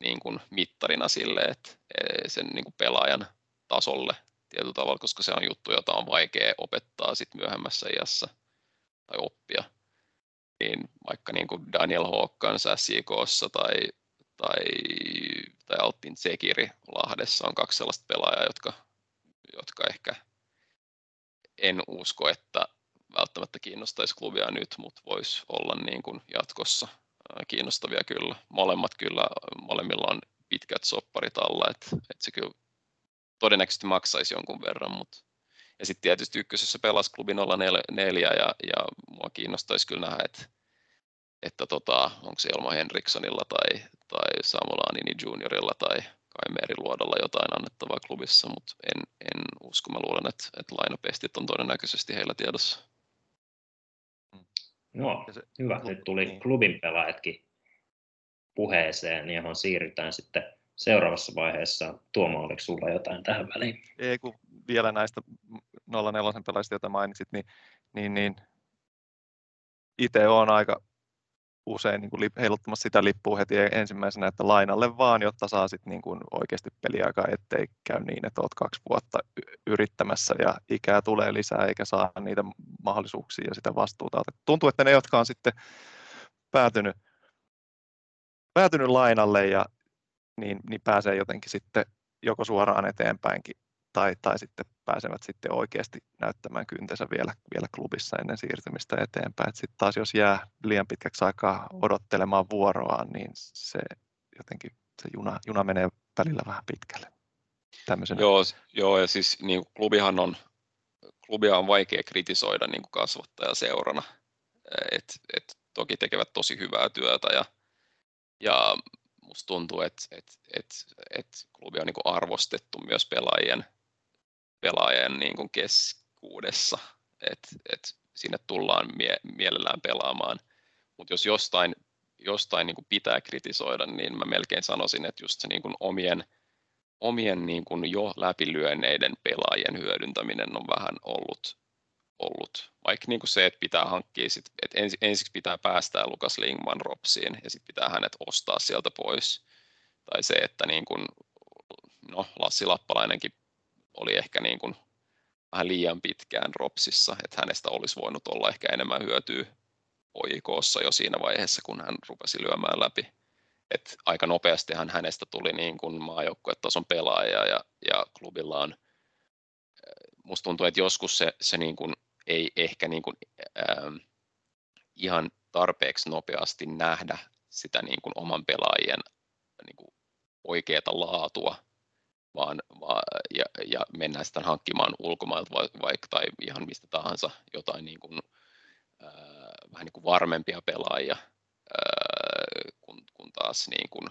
[SPEAKER 4] niin kuin mittarina sille, että e, sen niin kuin pelaajan tasolle tietyllä tavalla, koska se on juttu, jota on vaikea opettaa sit myöhemmässä iässä tai oppia. Niin vaikka niin kuin Daniel Hawkins SJKssa tai, tai, tai Altin Sekiri Lahdessa on kaksi sellaista pelaajaa, jotka, jotka ehkä en usko, että välttämättä kiinnostaisi klubia nyt, mutta voisi olla niin kuin jatkossa kiinnostavia kyllä. Molemmat kyllä, molemmilla on pitkät sopparit alla, että, että se kyllä todennäköisesti maksaisi jonkun verran, mutta ja sitten tietysti ykkösessä pelasi klubi 04 ja, ja mua kiinnostaisi kyllä nähdä, että, että tota, onko se Elmo Henrikssonilla tai, tai Samuel Anini juniorilla tai Kai Meri Luodalla jotain annettavaa klubissa, mutta en, en usko. Mä luulen, että, että lainapestit on todennäköisesti heillä tiedossa.
[SPEAKER 3] No, se, hyvä. Nyt tuli niin. klubin pelaajatkin puheeseen, johon siirrytään sitten seuraavassa vaiheessa. Tuomo, oliko sulla jotain tähän väliin?
[SPEAKER 2] Ei, kun vielä näistä 04 pelaajista, joita mainitsit, niin, niin, niin itse olen aika usein niin kuin heiluttamassa sitä lippua heti ensimmäisenä, että lainalle vaan, jotta saa sit niin kuin oikeasti peliaikaa, ettei käy niin, että olet kaksi vuotta yrittämässä ja ikää tulee lisää eikä saa niitä mahdollisuuksia ja sitä vastuuta. Tuntuu, että ne, jotka on sitten päätynyt, päätynyt lainalle ja niin, niin pääsee jotenkin sitten joko suoraan eteenpäinkin tai, tai sitten pääsevät sitten oikeasti näyttämään kyntensä vielä, vielä klubissa ennen siirtymistä eteenpäin. Sitten taas jos jää liian pitkäksi aikaa odottelemaan vuoroaan, niin se jotenkin se juna, juna menee välillä vähän pitkälle.
[SPEAKER 4] Joo, joo, ja siis niin klubihan on, klubia on vaikea kritisoida niin kuin kasvattajaseurana. Et, et, toki tekevät tosi hyvää työtä ja, ja musta tuntuu, että et, et, et klubi on niin kuin arvostettu myös pelaajien pelaajien niin kuin keskuudessa, että et sinne tullaan mie- mielellään pelaamaan. Mutta jos jostain, jostain niin kuin pitää kritisoida, niin mä melkein sanoisin, että just se niin kuin omien, omien niin kuin jo läpilyönneiden pelaajien hyödyntäminen on vähän ollut, ollut. vaikka niin kuin se, että pitää hankkia, sit, että ens, ensiksi pitää päästää Lukas Lingman Ropsiin ja sitten pitää hänet ostaa sieltä pois. Tai se, että niin kuin, no, Lassi Lappalainenkin oli ehkä niin kuin vähän liian pitkään Ropsissa, että hänestä olisi voinut olla ehkä enemmän hyötyä OIKssa jo siinä vaiheessa, kun hän rupesi lyömään läpi. Et aika nopeastihan hänestä tuli niin kuin maajoukkuetason pelaaja ja, ja klubilla on, musta tuntuu, että joskus se, se niin kuin ei ehkä niin kuin, ähm, ihan tarpeeksi nopeasti nähdä sitä niin kuin oman pelaajien niin kuin oikeaa laatua vaan, vaan ja, ja mennään sitten hankkimaan ulkomailta vaikka tai ihan mistä tahansa jotain niin kuin, äh, vähän niin kuin varmempia pelaajia, äh, kun, kun taas niin kuin,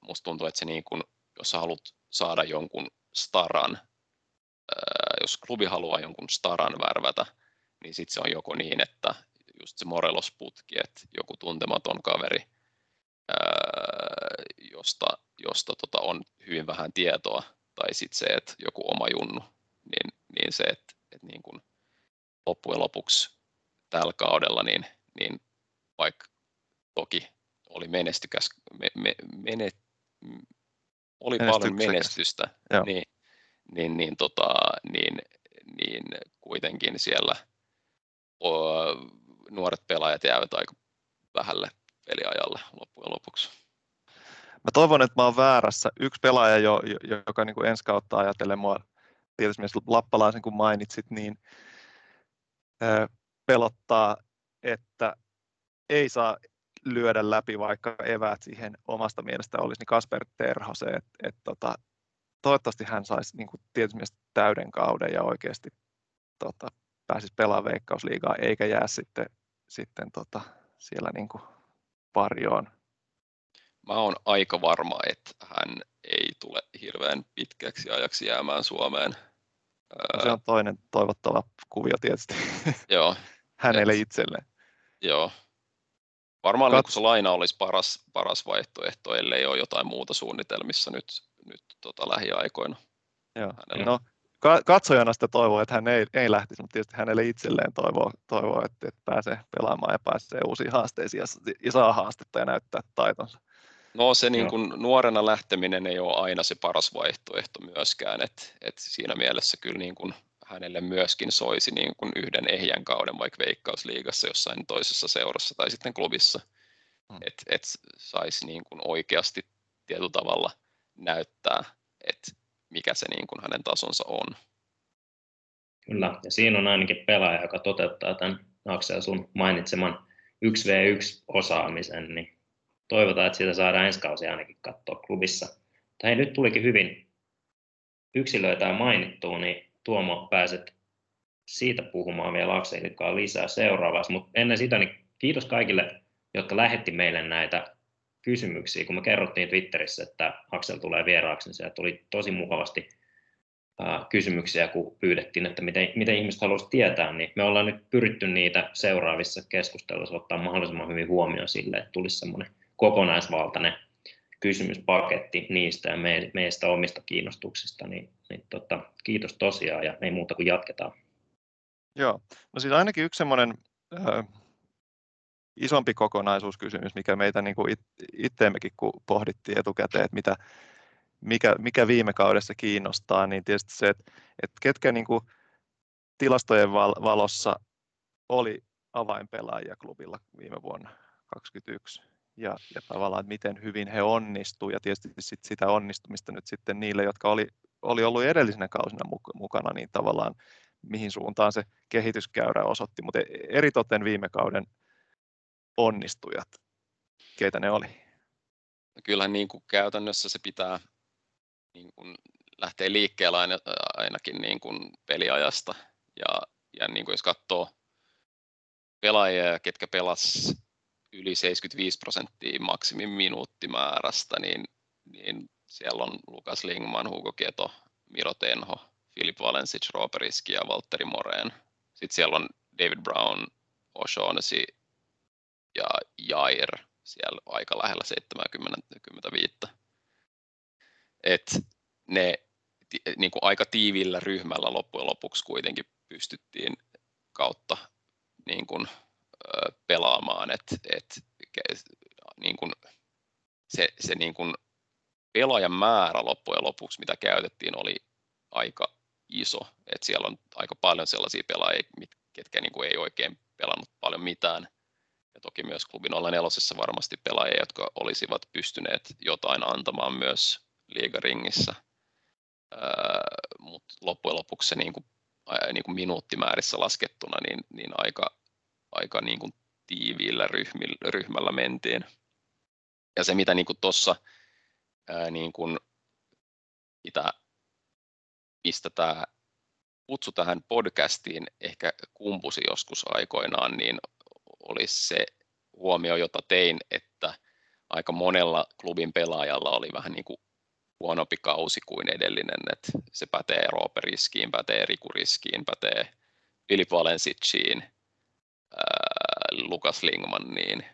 [SPEAKER 4] musta tuntuu, että se niin kuin, jos haluat saada jonkun staran, äh, jos klubi haluaa jonkun staran värvätä, niin sitten se on joko niin, että just se Morelos-putki, että joku tuntematon kaveri josta, josta tota on hyvin vähän tietoa, tai sitten se, että joku oma junnu, niin, niin se, että, että niin kuin loppujen lopuksi tällä kaudella, niin, niin vaikka toki oli menestykäs, me, me, mene, oli paljon menestystä, niin, niin, niin, tota, niin, niin kuitenkin siellä o, nuoret pelaajat jäävät aika vähälle peliajalle loppujen lopuksi.
[SPEAKER 2] Mä toivon, että mä oon väärässä. Yksi pelaaja, jo, joka niin kuin ensi kautta ajatellen mua, tietysti Lappalaisen kun mainitsit, niin pelottaa, että ei saa lyödä läpi, vaikka eväät siihen omasta mielestä olisi, niin Kasper Terho se, että, että tota, toivottavasti hän saisi niin kuin tietysti myös täyden kauden ja oikeasti tota, pääsisi pelaamaan veikkausliigaa, eikä jää sitten, sitten tota, siellä niin kuin varjoon
[SPEAKER 4] mä oon aika varma, että hän ei tule hirveän pitkäksi ajaksi jäämään Suomeen.
[SPEAKER 2] No se on toinen toivottava kuvio tietysti.
[SPEAKER 4] Joo.
[SPEAKER 2] Hänelle itselleen.
[SPEAKER 4] Joo. Varmaan Kat... niin se laina olisi paras, paras vaihtoehto, ellei ole jotain muuta suunnitelmissa nyt, nyt tota, lähiaikoina.
[SPEAKER 2] Joo. No, katsojana sitä toivoo, että hän ei, ei lähtisi, mutta tietysti hänelle itselleen toivoo, toivoo että, että pääsee pelaamaan ja pääsee uusiin haasteisiin ja, ja saa haastetta ja näyttää taitonsa.
[SPEAKER 4] No se niin kuin nuorena lähteminen ei ole aina se paras vaihtoehto myöskään, että et siinä mielessä kyllä niin kuin hänelle myöskin soisi niin kuin yhden ehjän kauden vaikka Veikkausliigassa jossain toisessa seurassa tai sitten klubissa, että et saisi niin kuin oikeasti tietyllä tavalla näyttää, että mikä se niin kuin hänen tasonsa on.
[SPEAKER 3] Kyllä, ja siinä on ainakin pelaaja, joka toteuttaa tämän Aksel sun mainitseman 1v1-osaamisen, niin toivotaan, että siitä saadaan ensi kausi ainakin katsoa klubissa. Tai hei, nyt tulikin hyvin yksilöitä mainittua, niin Tuomo pääset siitä puhumaan vielä Akselilkaan lisää seuraavassa, mutta ennen sitä niin kiitos kaikille, jotka lähetti meille näitä kysymyksiä, kun me kerrottiin Twitterissä, että Aksel tulee vieraaksi, niin sieltä tuli tosi mukavasti kysymyksiä, kun pyydettiin, että miten, miten ihmiset haluaisivat tietää, niin me ollaan nyt pyritty niitä seuraavissa keskusteluissa ottaa mahdollisimman hyvin huomioon sille, että tulisi semmoinen kokonaisvaltainen kysymyspaketti niistä ja me, meistä omista kiinnostuksista, niin, niin tota, kiitos tosiaan ja ei muuta kuin jatketaan.
[SPEAKER 2] Joo, no siis ainakin yksi semmoinen äh, isompi kokonaisuuskysymys, mikä meitä niin kuin it, itteemmekin kun pohdittiin etukäteen, että mitä, mikä, mikä viime kaudessa kiinnostaa, niin tietysti se, että, että ketkä niin kuin tilastojen val, valossa oli avainpelaajia klubilla viime vuonna 2021 ja, ja tavallaan, että miten hyvin he onnistuivat ja tietysti sit sitä onnistumista nyt sitten niille, jotka oli, oli ollut edellisenä kausina mukana, niin tavallaan mihin suuntaan se kehityskäyrä osoitti, mutta e-, eritoten viime kauden onnistujat, keitä ne oli?
[SPEAKER 4] No kyllähän niin kuin käytännössä se pitää niin kuin lähteä liikkeelle aina, ainakin niin kuin peliajasta ja, ja niin kuin jos katsoo pelaajia, ketkä pelas yli 75 prosenttia maksimin minuuttimäärästä, niin, niin siellä on Lukas Lingman, Hugo Keto, Miro Tenho, Filip Valensic, Roberiski ja Valtteri Moreen. Sitten siellä on David Brown, O'Shaughnessy ja Jair siellä aika lähellä 75. Et ne niin kuin aika tiivillä ryhmällä loppujen lopuksi kuitenkin pystyttiin kautta niin kuin pelaamaan, että et, niin kuin se, se niin kuin pelaajan määrä loppujen lopuksi, mitä käytettiin, oli aika iso. Et siellä on aika paljon sellaisia pelaajia, ketkä niin kuin ei oikein pelannut paljon mitään. Ja toki myös klubin 04 varmasti pelaajia, jotka olisivat pystyneet jotain antamaan myös liigaringissä. Mutta loppujen lopuksi se niin kuin, niin kuin minuuttimäärissä laskettuna niin, niin aika, aika niin kuin tiiviillä ryhmillä, ryhmällä mentiin. Ja se, mitä niin tuossa, niin kuin, mitä, mistä tämä kutsu tähän podcastiin ehkä kumpusi joskus aikoinaan, niin olisi se huomio, jota tein, että aika monella klubin pelaajalla oli vähän niin kuin huonompi kausi kuin edellinen, että se pätee Roope Riskiin, pätee Riku Riskiin, pätee Filip Valensiciin, Lukas Lingmaniin.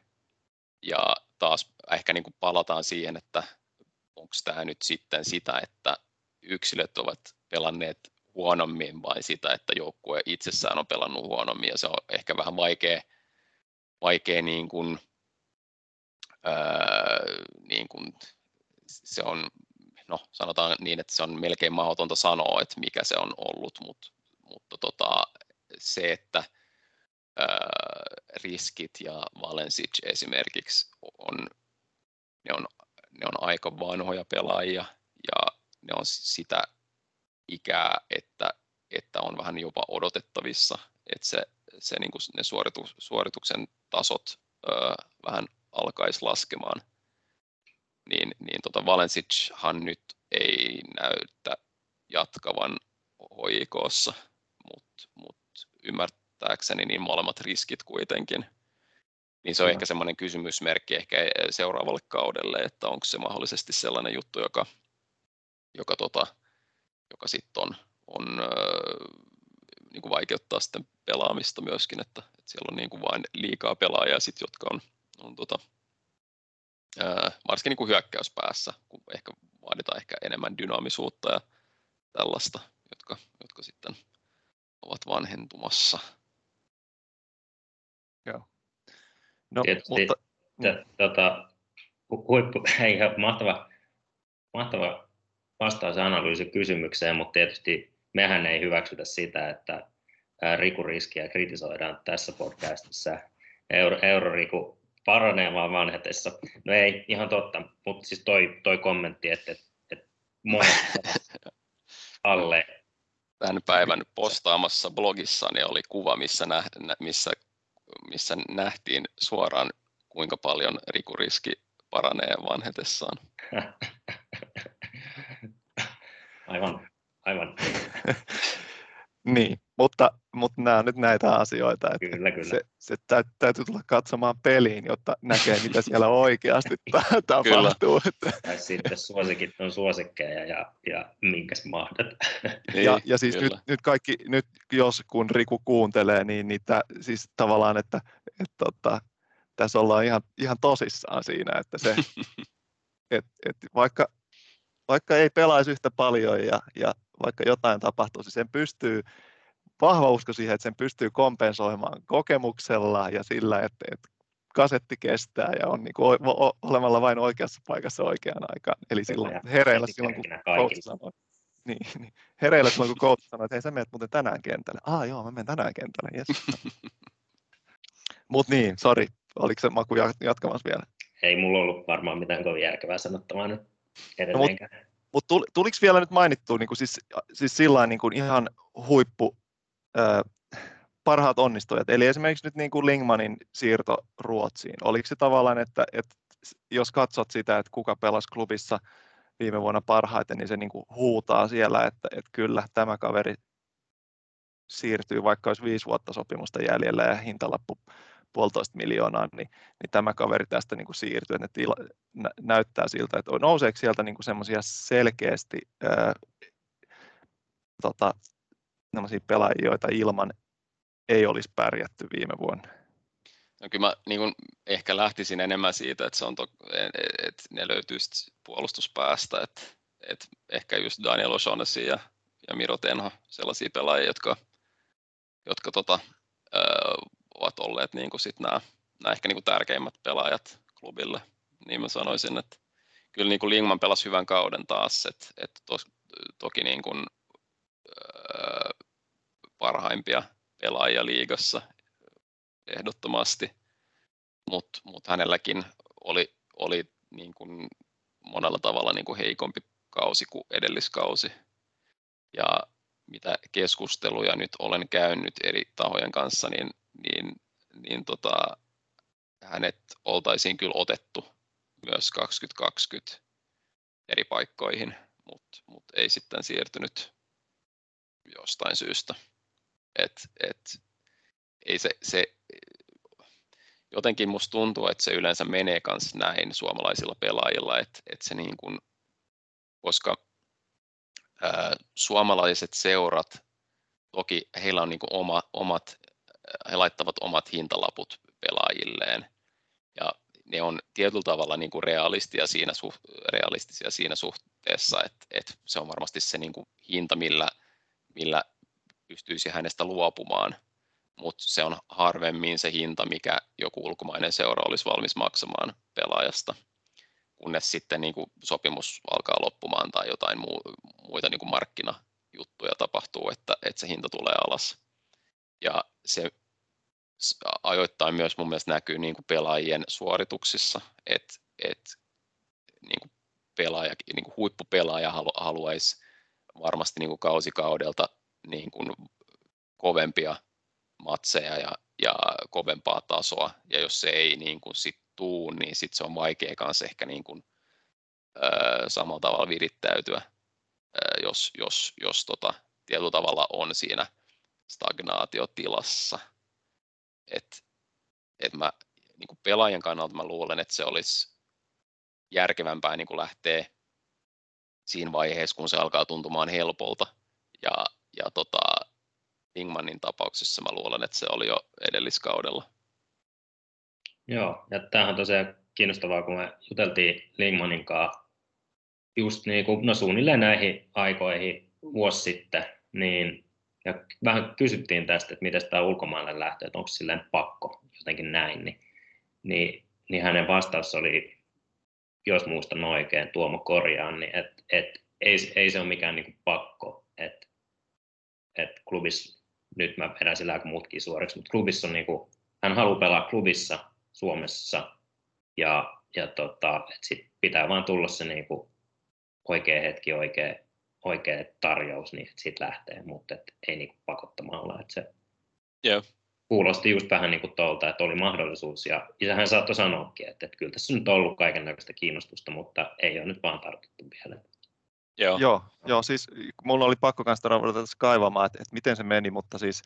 [SPEAKER 4] Ja taas ehkä niin kuin palataan siihen, että onko tämä nyt sitten sitä, että yksilöt ovat pelanneet huonommin vai sitä, että joukkue itsessään on pelannut huonommin ja se on ehkä vähän vaikea, vaikea niin kuin, ää, niin kuin, se on, no sanotaan niin, että se on melkein mahdotonta sanoa, että mikä se on ollut, mutta, mutta tota, se, että riskit ja Valensic esimerkiksi on, ne on, ne on aika vanhoja pelaajia ja ne on sitä ikää, että, että on vähän jopa odotettavissa, että se, se niin kuin ne suoritu, suorituksen tasot ö, vähän alkaisi laskemaan. Niin, niin tota Valensichan nyt ei näytä jatkavan hoikossa, mutta mut ymmärtää ymmärtääkseni niin molemmat riskit kuitenkin, niin se on ehkä semmoinen kysymysmerkki ehkä seuraavalle kaudelle, että onko se mahdollisesti sellainen juttu, joka, joka, tota, joka sitten on, on niin kuin vaikeuttaa sitten pelaamista myöskin, että, että siellä on niin kuin vain liikaa pelaajia, sit, jotka on, on tota, ää, varsinkin niin kuin hyökkäyspäässä, kun ehkä vaaditaan ehkä enemmän dynaamisuutta ja tällaista, jotka, jotka sitten ovat vanhentumassa.
[SPEAKER 3] Joo. No, Tietysti, mutta... T- tota, huippu, ihan mahtava, mahtava vastaus analyysi kysymykseen, mutta tietysti mehän ei hyväksytä sitä, että Riku-riskiä kritisoidaan tässä podcastissa. Euro, Euroriku paranee vaan vanhetessa. No ei, ihan totta, mutta siis toi, toi kommentti, että, että, että alle.
[SPEAKER 4] Tämän päivän postaamassa blogissani oli kuva, missä, nä, missä, missä nähtiin suoraan, kuinka paljon Riku-riski paranee vanhetessaan.
[SPEAKER 3] aivan, aivan.
[SPEAKER 2] niin, mutta, mutta nämä on nyt näitä asioita, että
[SPEAKER 3] kyllä, kyllä.
[SPEAKER 2] Se, se täytyy tulla katsomaan peliin, jotta näkee, mitä siellä oikeasti tapahtuu.
[SPEAKER 3] Tai sitten suosikit on suosikkeja ja, ja minkäs mahdat.
[SPEAKER 2] Niin, ja, ja siis nyt, nyt, kaikki, nyt jos kun Riku kuuntelee, niin niitä, siis tavallaan, että, että, että tota, tässä ollaan ihan, ihan tosissaan siinä, että se, et, et vaikka, vaikka ei pelaisi yhtä paljon ja, ja vaikka jotain tapahtuisi, sen pystyy, vahva usko siihen, että sen pystyy kompensoimaan kokemuksella ja sillä, että, että kasetti kestää ja on niin kuin olemalla vain oikeassa paikassa oikeaan aikaan. Eli silloin hereillä silloin, kun coach sanoo, niin, niin, hereillä silloin, kun coach sanoo, että hei sä menet muuten tänään kentälle. Ah joo, mä menen tänään kentälle, yes. Mutta niin, sori, oliko se Maku jatkamassa vielä?
[SPEAKER 3] Ei mulla ollut varmaan mitään kovin järkevää sanottavaa nyt edelleenkään. No,
[SPEAKER 2] mutta mut tuliko vielä nyt mainittua niin kuin siis, siis sillä niin kuin ihan huippu äh, parhaat onnistujat, eli esimerkiksi nyt niin kuin Lingmanin siirto Ruotsiin, oliko se tavallaan, että, että jos katsot sitä, että kuka pelasi klubissa viime vuonna parhaiten, niin se niin kuin huutaa siellä, että, että kyllä tämä kaveri siirtyy, vaikka olisi viisi vuotta sopimusta jäljellä ja hintalappu puolitoista miljoonaa, niin, niin tämä kaveri tästä niin kuin siirtyy, että tila, nä, näyttää siltä, että nouseeko sieltä niin semmoisia selkeästi ää, tota, pelaajia, joita ilman ei olisi pärjätty viime vuonna?
[SPEAKER 4] No kyllä mä niin kuin ehkä lähtisin enemmän siitä, että, se on to, että ne löytyy puolustuspäästä, että, että ehkä just Daniel O'Shaughnessy ja, ja Miro Tenho, sellaisia pelaajia, jotka, jotka tota, ovat olleet niin kuin sit nämä, nämä ehkä niin kuin tärkeimmät pelaajat klubille. Niin mä sanoisin, että kyllä niin kuin Lingman pelasi hyvän kauden taas, että, että tos, toki niin kuin, öö, parhaimpia pelaajia liigassa ehdottomasti, mutta mut hänelläkin oli, oli niin kuin monella tavalla niin kuin heikompi kausi kuin edelliskausi. Ja mitä keskusteluja nyt olen käynyt eri tahojen kanssa, niin niin, niin tota, hänet oltaisiin kyllä otettu myös 2020 eri paikkoihin, mutta mut ei sitten siirtynyt jostain syystä. Et, et, ei se, se, jotenkin musta tuntuu, että se yleensä menee myös näin suomalaisilla pelaajilla, että, että se niin kuin, koska ää, suomalaiset seurat, toki heillä on niin kuin oma, omat he laittavat omat hintalaput pelaajilleen. Ja ne on tietyllä tavalla niin kuin realistia siinä, realistisia siinä suhteessa, että, että se on varmasti se niin kuin hinta, millä, millä pystyisi hänestä luopumaan, mutta se on harvemmin se hinta, mikä joku ulkomainen seura olisi valmis maksamaan pelaajasta, kunnes sitten niin kuin sopimus alkaa loppumaan tai jotain muu, muita niin kuin markkinajuttuja tapahtuu, että, että se hinta tulee alas. Ja se ajoittain myös mun mielestä näkyy niin kuin pelaajien suorituksissa, että et, niin kuin pelaaja, niin kuin huippupelaaja halu, haluaisi varmasti niin kuin kausikaudelta niin kuin kovempia matseja ja, ja kovempaa tasoa, ja jos se ei niin kuin sit tuu, niin sit se on vaikea kanssa ehkä niin kuin, ö, samalla tavalla virittäytyä, ö, jos, jos, jos tota, tietyllä tavalla on siinä stagnaatiotilassa. Et, et mä niin kuin pelaajan kannalta mä luulen, että se olisi järkevämpää niin kuin lähteä siinä vaiheessa, kun se alkaa tuntumaan helpolta. Ja, ja tota, Ingmanin tapauksessa mä luulen, että se oli jo edelliskaudella.
[SPEAKER 3] Joo, ja tämähän on tosiaan kiinnostavaa, kun me juteltiin Lingmanin kanssa just niin kuin, no suunnilleen näihin aikoihin vuosi sitten, niin ja vähän kysyttiin tästä, että miten tämä ulkomaille lähtee, että onko silleen pakko, jotenkin näin, niin, niin, niin hänen vastaus oli, jos muistan oikein, Tuomo korjaan, niin että et, ei, ei se ole mikään niin kuin pakko, että et klubissa, nyt mä vedän sillä aika muutkin suoriksi, mutta klubissa on niin kuin, hän haluaa pelaa klubissa Suomessa ja, ja tota, että sit pitää vaan tulla se niin kuin oikea hetki, oikea, oikea tarjous, niin sitten lähtee, mutta et ei niin kuin pakottamalla. Että se
[SPEAKER 4] yeah.
[SPEAKER 3] kuulosti just vähän niin kuin tuolta, että oli mahdollisuus ja isähän saattoi sanoakin, että, että kyllä tässä nyt on ollut kaiken näköistä kiinnostusta, mutta ei ole nyt vaan tartuttu vielä.
[SPEAKER 2] Joo. Joo, joo, siis mulla oli pakko kanssa ruveta kaivamaan, että, että miten se meni, mutta siis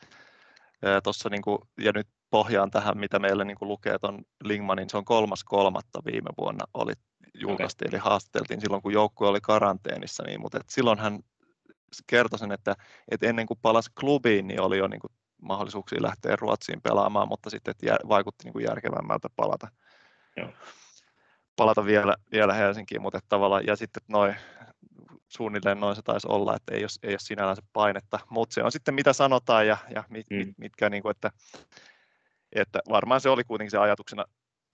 [SPEAKER 2] tuossa niin kuin, ja nyt pohjaan tähän, mitä meille niin kuin lukee tuon Lingmanin, se on kolmas kolmatta viime vuonna oli julkaistiin, okay. eli haastateltiin silloin, kun joukkue oli karanteenissa, niin, mutta et silloin hän kertoi sen, että, että ennen kuin palasi klubiin, niin oli jo niin kuin mahdollisuuksia lähteä Ruotsiin pelaamaan, mutta sitten että vaikutti niin kuin järkevämmältä palata, Joo. palata vielä, vielä Helsinkiin, mutta tavallaan, ja sitten noin suunnilleen noin se taisi olla, että ei ole, ei ole sinällään se painetta, mutta se on sitten mitä sanotaan ja, ja mit, mm. mit, mitkä, niin kuin, että, että varmaan se oli kuitenkin se ajatuksena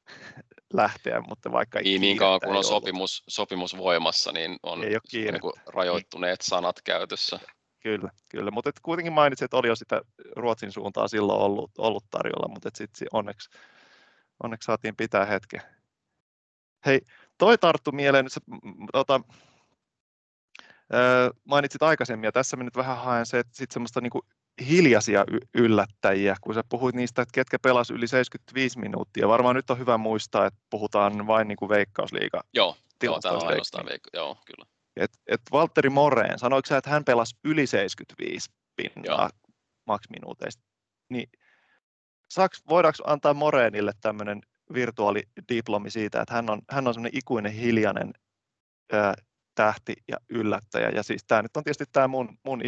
[SPEAKER 2] lähteä, mutta vaikka
[SPEAKER 4] niin, niin kauan kun on sopimus, sopimus voimassa, niin on ei niin kuin rajoittuneet sanat käytössä.
[SPEAKER 2] Kyllä, kyllä. mutta et kuitenkin mainitsin, että oli jo sitä Ruotsin suuntaa silloin ollut, ollut tarjolla, mutta sitten onneksi, onneksi saatiin pitää hetken. Hei, toi tarttu mieleen, se, tota, mainitsit aikaisemmin, ja tässä nyt vähän haen se, että sitten semmoista niin hiljaisia yllättäjiä, kun sä puhuit niistä, että ketkä pelas yli 75 minuuttia. Varmaan nyt on hyvä muistaa, että puhutaan vain niin kuin veikkausliiga.
[SPEAKER 4] Joo, joo tämä on ainoastaan veikka- joo, kyllä.
[SPEAKER 2] Et, et Valtteri Moreen, sanoiko sä, että hän pelasi yli 75 pinnaa maksiminuuteista, niin saaks, voidaanko antaa Moreenille tämmöinen virtuaalidiplomi siitä, että hän on, hän on semmoinen ikuinen hiljainen ää, tähti ja yllättäjä. Ja siis tämä nyt on tietysti tämä mun, mun,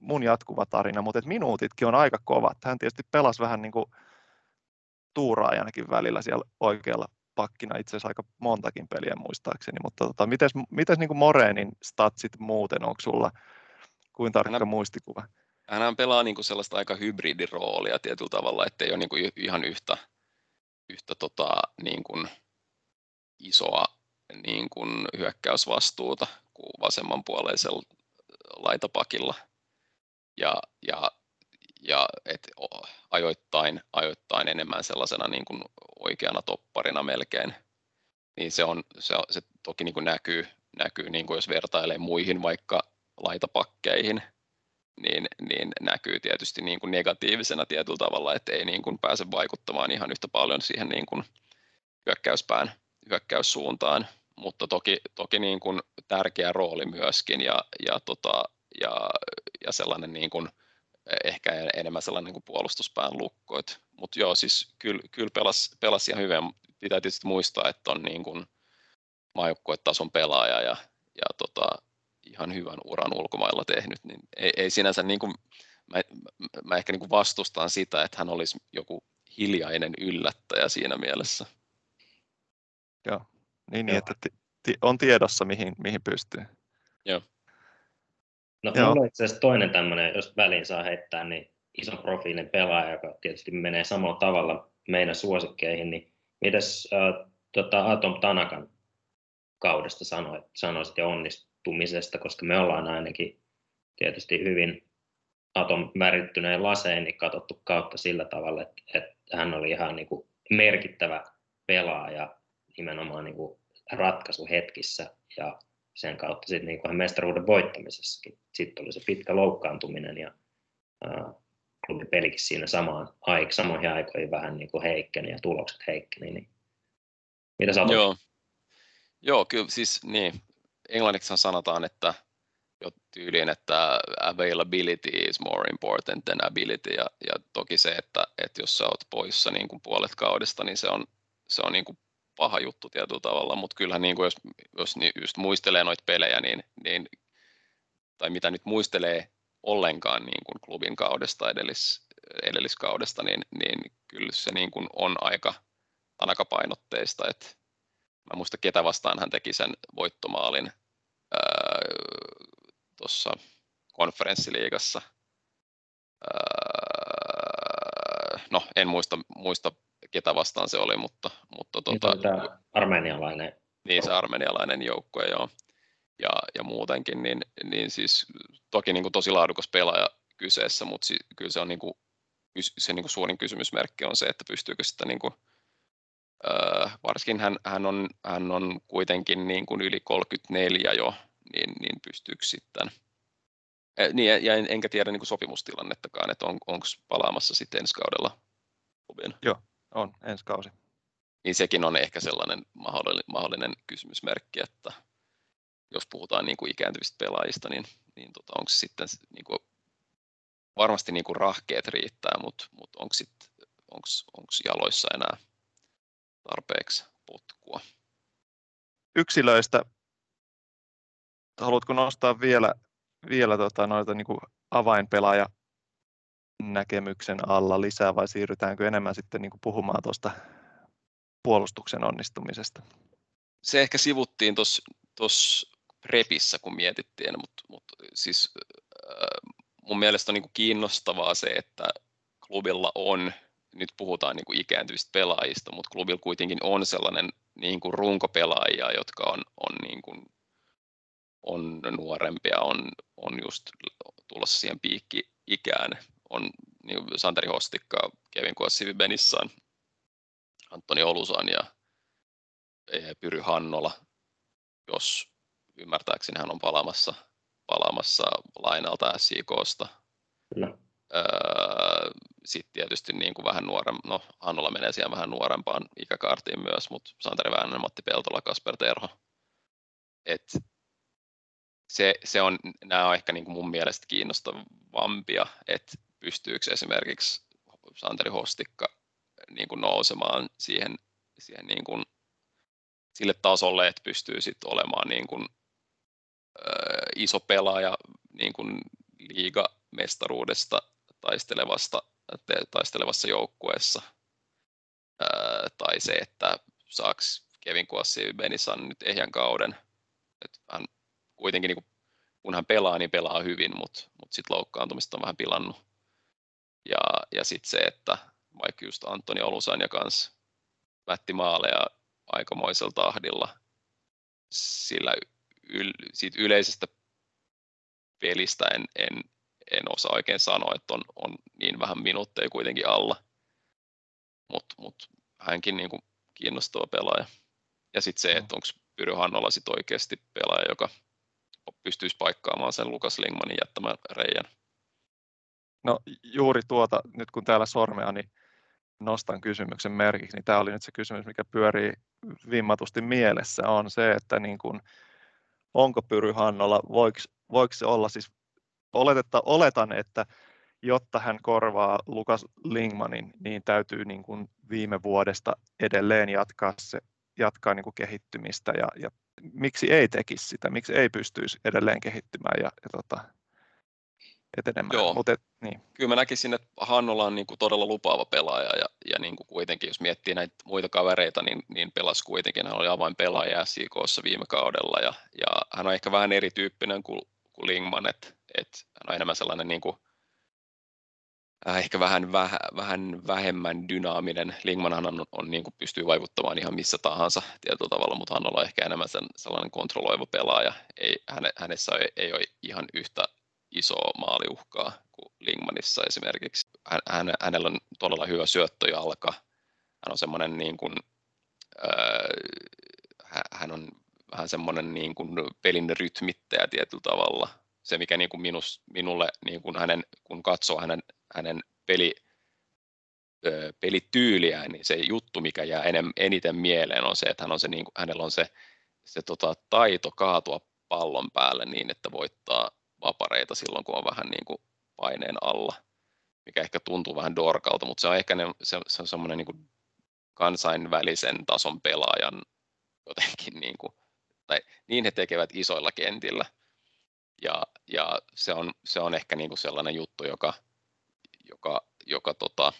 [SPEAKER 2] mun jatkuva tarina, mutta et minuutitkin on aika kovat. Hän tietysti pelasi vähän niin kuin tuuraajanakin välillä siellä oikealla pakkina itse asiassa aika montakin peliä muistaakseni, mutta tota, mites, mites niin kuin Moreenin statsit muuten, onko sulla kuin tarkka hän, muistikuva?
[SPEAKER 4] Hän pelaa niin kuin sellaista aika hybridiroolia tietyllä tavalla, ettei ole niin kuin ihan yhtä, yhtä tota, niin kuin isoa niin kuin hyökkäysvastuuta kuin vasemmanpuoleisella laitapakilla. Ja, ja, ja et ajoittain, ajoittain enemmän sellaisena niin kuin oikeana topparina melkein. Niin se, on, se, se toki niin kuin näkyy, näkyy niin kuin jos vertailee muihin vaikka laitapakkeihin, niin, niin näkyy tietysti niin kuin negatiivisena tietyllä tavalla, että ei niin kuin pääse vaikuttamaan ihan yhtä paljon siihen niin kuin hyökkäyspään hyökkäyssuuntaan, mutta toki, toki niin kuin tärkeä rooli myöskin ja, ja, tota, ja, ja sellainen niin kuin, ehkä enemmän sellainen kuin puolustuspään lukko. Mutta joo, siis kyllä, kyllä pelasi, pelasi ihan hyvin. Pitää tietysti muistaa, että on niin kuin maajoukkuetason pelaaja ja, ja tota, ihan hyvän uran ulkomailla tehnyt, niin ei, ei sinänsä niin kuin, mä, mä ehkä niin kuin vastustan sitä, että hän olisi joku hiljainen yllättäjä siinä mielessä.
[SPEAKER 2] Joo, niin, niin että on tiedossa, mihin, mihin pystyy.
[SPEAKER 4] Joo.
[SPEAKER 3] No Joo. mulla on itse asiassa toinen tämmöinen, jos väliin saa heittää, niin iso profiilin pelaaja, joka tietysti menee samalla tavalla meidän suosikkeihin, niin mitäs äh, tota Atom Tanakan kaudesta sanoit, sanoisit ja onnistumisesta, koska me ollaan ainakin tietysti hyvin Atom värittyneen laseen niin katsottu kautta sillä tavalla, että, että hän oli ihan niin kuin merkittävä pelaaja nimenomaan niin kuin ratkaisuhetkissä ja sen kautta sitten niin kuin mestaruuden voittamisessakin. Sitten oli se pitkä loukkaantuminen ja ää, klubipelikin siinä samaan aik, samoihin aikoihin vähän niin kuin heikkeni ja tulokset heikkeni. Niin mitä sä
[SPEAKER 4] Joo. Joo, kyllä siis niin. Englanniksi sanotaan, että jo tyyliin, että availability is more important than ability, ja, ja toki se, että, että jos sä oot poissa niin kuin puolet kaudesta, niin se on se on niin kuin paha juttu tietyllä tavalla, mutta kyllähän niin kuin jos, jos just muistelee noita pelejä, niin, niin, tai mitä nyt muistelee ollenkaan niin kuin klubin kaudesta edellis, edelliskaudesta, niin, niin kyllä se niin kuin on aika tanakapainotteista. että mä muista ketä vastaan hän teki sen voittomaalin tuossa konferenssiliigassa. Öö, no, en muista, muista ketä vastaan se oli, mutta... mutta
[SPEAKER 3] tota, tämä armenialainen.
[SPEAKER 4] Niin, se armenialainen joukkue, joo. Ja, ja muutenkin, niin, niin siis toki niin kuin tosi laadukas pelaaja kyseessä, mutta si, kyllä se on niin kuin, se niin kuin suurin kysymysmerkki on se, että pystyykö sitä niin kuin, öö, varsinkin hän, hän, on, hän on kuitenkin niin kuin yli 34 jo, niin, niin pystyykö sitten Eh, niin, ja en, enkä tiedä niin kuin sopimustilannettakaan, että on, onko palaamassa sitten ensi kaudella klubiin.
[SPEAKER 2] Joo, on ensi kausi.
[SPEAKER 4] Niin sekin on ehkä sellainen mahdollinen, mahdollinen kysymysmerkki, että jos puhutaan niin kuin ikääntyvistä pelaajista, niin, niin tota, onko se sitten niin kuin, varmasti niin kuin rahkeet riittää, mutta, mutta onko, sit, onko, onko jaloissa enää tarpeeksi potkua?
[SPEAKER 2] Yksilöistä haluatko nostaa vielä vielä tota, noita niin kuin avainpelaaja näkemyksen alla lisää vai siirrytäänkö enemmän sitten niin kuin puhumaan tuosta puolustuksen onnistumisesta?
[SPEAKER 4] Se ehkä sivuttiin tuossa prepissä, kun mietittiin, mutta, mutta siis äh, mun mielestä on niin kuin kiinnostavaa se, että klubilla on, nyt puhutaan niin kuin ikääntyvistä pelaajista, mutta klubilla kuitenkin on sellainen niin kuin runkopelaajia, jotka on, on niin kuin on nuorempia, on, on just tulossa siihen piikki-ikään. On niin Santeri Hostikka, Kevin Kuossivi Benissan, Antoni Olusan ja Pyry Hannola, jos ymmärtääkseni hän on palaamassa, palaamassa lainalta SJKsta. Kyllä. Öö, Sitten tietysti niin kuin vähän nuorem, no Hannola menee siellä vähän nuorempaan ikäkaartiin myös, mutta Santeri Väänänen, Matti Peltola, Kasper Terho. Et se, se on, nämä on ehkä niin kuin mun mielestä kiinnostavampia, että pystyykö esimerkiksi Santeri Hostikka niin kuin nousemaan siihen, siihen niin kuin, sille tasolle, että pystyy sitten olemaan niin kuin, ö, iso pelaaja niin kuin liigamestaruudesta taistelevasta, taistelevassa joukkueessa. Ö, tai se, että saaks Kevin Kuossi Benisan nyt ehjän kauden. Että hän kuitenkin niin kuin, kun hän pelaa, niin pelaa hyvin, mutta mut sitten loukkaantumista on vähän pilannut. Ja, ja sitten se, että vaikka just Antoni Olusanja kanssa vätti maaleja aikamoisella tahdilla, sillä yl, siitä yleisestä pelistä en, en, en osaa oikein sanoa, että on, on niin vähän minuutteja kuitenkin alla. Mutta mut, hänkin niin kuin kiinnostava pelaaja. Ja sitten se, että onko Pyry Hannola sit oikeasti pelaaja, joka pystyisi paikkaamaan sen Lukas Lingmanin jättämän reijän.
[SPEAKER 2] No juuri tuota, nyt kun täällä sormea, niin nostan kysymyksen merkiksi, niin tämä oli nyt se kysymys, mikä pyörii vimmatusti mielessä, on se, että niin kuin, onko Pyry Hannola, voiko, voiko se olla siis, oletetta, oletan, että jotta hän korvaa Lukas Lingmanin, niin täytyy niin kuin viime vuodesta edelleen jatkaa, se, jatkaa niin kuin kehittymistä ja, ja miksi ei tekisi sitä, miksi ei pystyisi edelleen kehittymään ja, ja tota, etenemään.
[SPEAKER 4] Joo.
[SPEAKER 2] Mut et, niin.
[SPEAKER 4] Kyllä mä näkisin, että Hannola on niin kuin todella lupaava pelaaja ja, ja niin kuin kuitenkin, jos miettii näitä muita kavereita, niin, niin pelasi kuitenkin. Hän oli avainpelaaja SJKssa viime kaudella ja, ja hän on ehkä vähän erityyppinen kuin, kuin Lingman, että, että hän on enemmän sellainen niin kuin äh, ehkä vähän, väh, vähän vähemmän dynaaminen. Lingmanhan on, on niin kuin pystyy vaikuttamaan ihan missä tahansa tietyllä tavalla, mutta hän on ehkä enemmän sen, sellainen kontrolloiva pelaaja. Ei, häne, hänessä ei, ei ole ihan yhtä isoa maaliuhkaa kuin Lingmanissa esimerkiksi. Hän, hän, hänellä on todella hyvä syöttöjalka. Hän on semmoinen niin kuin, äh, hän on vähän semmoinen niin kuin pelin rytmittäjä tietyllä tavalla. Se, mikä niin kuin minus, minulle, niin kuin hänen, kun katsoo hänen hänen peli, pelityyliään, niin se juttu, mikä jää enem, eniten mieleen, on se, että hän on se, niin kuin, hänellä on se, se tota, taito kaatua pallon päälle niin, että voittaa vapareita silloin, kun on vähän niin kuin paineen alla, mikä ehkä tuntuu vähän dorkalta, mutta se on ehkä ne, se, se on semmoinen niin kuin kansainvälisen tason pelaajan jotenkin niin kuin, tai niin he tekevät isoilla kentillä. Ja, ja se, on, se on ehkä niin kuin sellainen juttu, joka, joka, joka tota,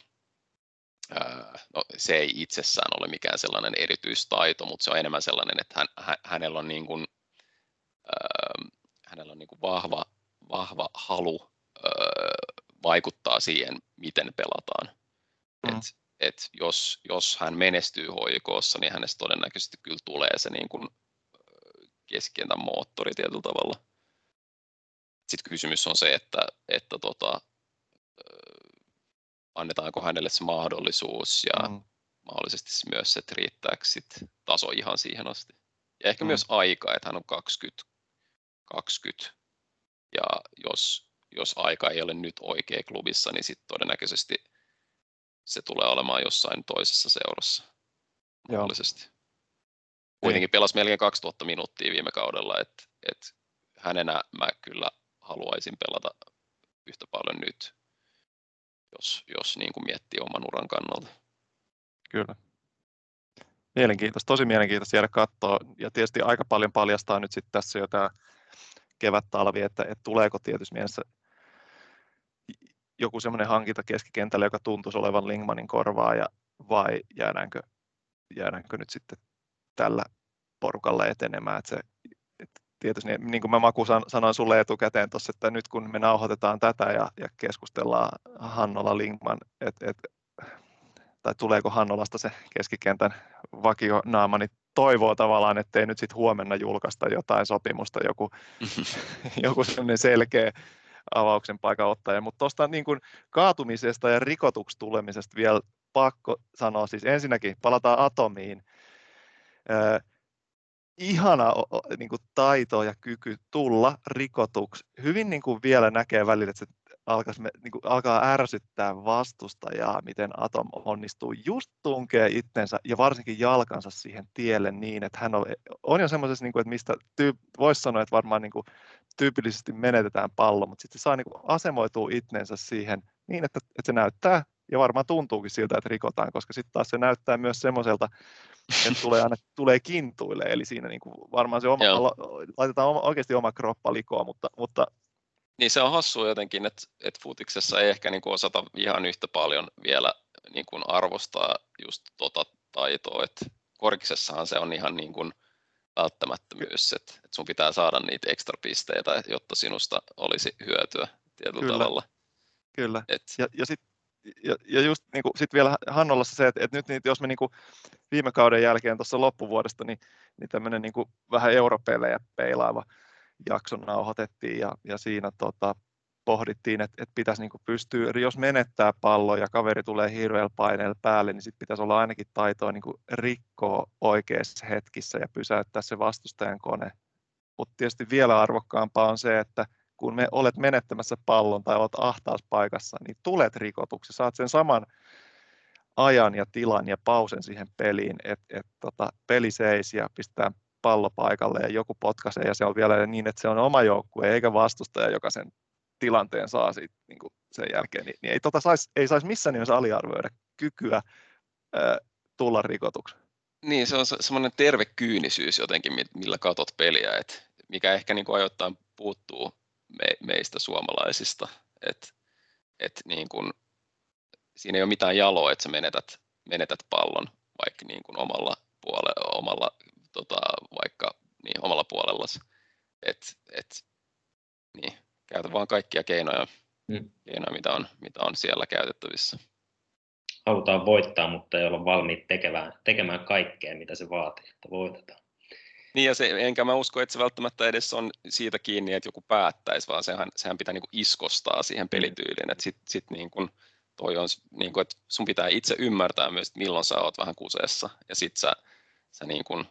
[SPEAKER 4] no, se ei itsessään ole mikään sellainen erityistaito, mutta se on enemmän sellainen, että hän, hän, hänellä on, niin kuin, ää, hänellä on niin kuin vahva, vahva halu ää, vaikuttaa siihen, miten pelataan. Mm. Et, et jos, jos hän menestyy hoikossa, niin hänestä todennäköisesti kyllä tulee se niin kuin keskentän moottori tietyllä tavalla. Sitten kysymys on se, että, että tota, annetaanko hänelle se mahdollisuus ja mm. mahdollisesti myös se, että riittääkö sit taso ihan siihen asti. Ja ehkä mm. myös aika, että hän on 20, 20 ja jos, jos aika ei ole nyt oikea klubissa, niin sitten todennäköisesti se tulee olemaan jossain toisessa seurassa mahdollisesti. Kuitenkin pelasi melkein 2000 minuuttia viime kaudella, että et hänenä mä kyllä haluaisin pelata yhtä paljon nyt, jos, jos niin kuin miettii oman uran kannalta.
[SPEAKER 2] Kyllä. Mielenkiintoista, tosi mielenkiintoista jäädä katsoa. Ja tietysti aika paljon paljastaa nyt sitten tässä jo tämä kevät-talvi, että, että tuleeko tietysti mielessä joku semmoinen hankinta keskikentällä, joka tuntuisi olevan Lingmanin korvaa, ja, vai jäädäänkö, jäädäänkö nyt sitten tällä porukalla etenemään. Että se, että tietysti, niin, niin kuin mä Maku sanoin sulle etukäteen tuossa, että nyt kun me nauhoitetaan tätä ja, ja keskustellaan Hannola Lingman, että et, tai tuleeko Hannolasta se keskikentän vakionaama, niin toivoo tavallaan, ettei nyt sitten huomenna julkaista jotain sopimusta, joku, joku sellainen selkeä avauksen paikan ottaja. Mutta tuosta niin kuin kaatumisesta ja rikotuksi tulemisesta vielä pakko sanoa, siis ensinnäkin palataan atomiin. Äh, ihana niin kuin taito ja kyky tulla rikotuksi. Hyvin niin kuin vielä näkee välillä, että se alkaisi, niin kuin, alkaa ärsyttää vastustajaa, miten Atom onnistuu just tunkee itsensä ja varsinkin jalkansa siihen tielle niin, että hän on, on jo semmoisessa, niin kuin, että mistä tyyp, voisi sanoa, että varmaan niin kuin, tyypillisesti menetetään pallo, mutta sitten se saa niin kuin, asemoitua itsensä siihen niin, että, että se näyttää ja varmaan tuntuukin siltä, että rikotaan, koska sitten taas se näyttää myös semmoiselta, että tulee aina tulee kintuille, eli siinä niin kuin varmaan se oma, laitetaan oma, oikeasti oma kroppa likoa, mutta, mutta
[SPEAKER 4] niin se on hassu jotenkin, että, että futiksessa ei ehkä niin kuin osata ihan yhtä paljon vielä niin kuin arvostaa just tota taitoa, että korkisessahan se on ihan niin kuin välttämättömyys, että, että sun pitää saada niitä ekstra pisteitä, jotta sinusta olisi hyötyä tietyllä
[SPEAKER 2] Kyllä.
[SPEAKER 4] tavalla.
[SPEAKER 2] Kyllä, Et... ja, ja sitten ja, ja just niin kuin, sit vielä Hannolassa se, että, että nyt niin, jos me niin kuin viime kauden jälkeen tuossa loppuvuodesta, niin, niin tämmöinen niin kuin vähän europelejä peilaava jakson nauhoitettiin ja, ja siinä tota, pohdittiin, että, että pitäisi niin pystyä, jos menettää pallo ja kaveri tulee hirveällä paineella päälle, niin sitten pitäisi olla ainakin taitoa niin rikkoa oikeissa hetkissä ja pysäyttää se vastustajan kone. Mutta tietysti vielä arvokkaampaa on se, että kun me olet menettämässä pallon tai olet ahtauspaikassa, niin tulet rikotuksi, saat sen saman ajan ja tilan ja pausen siihen peliin, että et, tota, peli seisi ja pistetään pallo paikalle ja joku potkaisee ja se on vielä niin, että se on oma joukkue eikä vastustaja, joka sen tilanteen saa siitä, niin kuin sen jälkeen, niin, niin ei, tota sais, ei saisi missään nimessä aliarvioida kykyä ää, tulla rikotuksi.
[SPEAKER 4] Niin, se on semmoinen terve kyynisyys jotenkin, millä katot peliä, että mikä ehkä niin kuin ajoittain puuttuu me, meistä suomalaisista, että et niin kuin, siinä ei ole mitään jaloa, että sä menetät, menetät pallon vaikka niin kuin omalla, puole, omalla tota, vaikka niin, omalla puolellasi. Et, et, niin, käytä vaan kaikkia keinoja, mm. keinoja mitä, on, mitä on siellä käytettävissä.
[SPEAKER 3] Halutaan voittaa, mutta ei olla valmiit tekemään, tekemään kaikkea, mitä se vaatii, että voitetaan.
[SPEAKER 4] Niin ja se, enkä mä usko, että se välttämättä edes on siitä kiinni, että joku päättäisi, vaan sehän, sehän pitää niinku iskostaa siihen mm. pelityyliin, että sit, sit niin kun, toi on, niin kun, että sun pitää itse ymmärtää myös, että milloin sä oot vähän kuseessa ja sit sä, sä niin kun,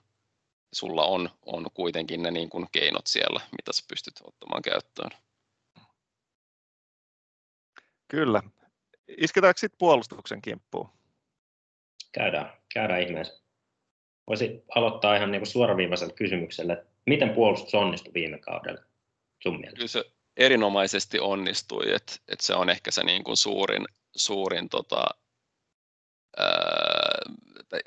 [SPEAKER 4] sulla on, on kuitenkin ne niin kuin keinot siellä, mitä sä pystyt ottamaan käyttöön.
[SPEAKER 2] Kyllä. Isketäänkö sitten puolustuksen kimppuun?
[SPEAKER 3] Käydään, käydään ihmeessä. Voisi aloittaa ihan niin suoraviivaisella kysymyksellä, miten puolustus onnistui viime kaudella sun mielestä?
[SPEAKER 4] Kyllä se erinomaisesti onnistui, että, että se on ehkä se niin kuin suurin, suurin tota, ää,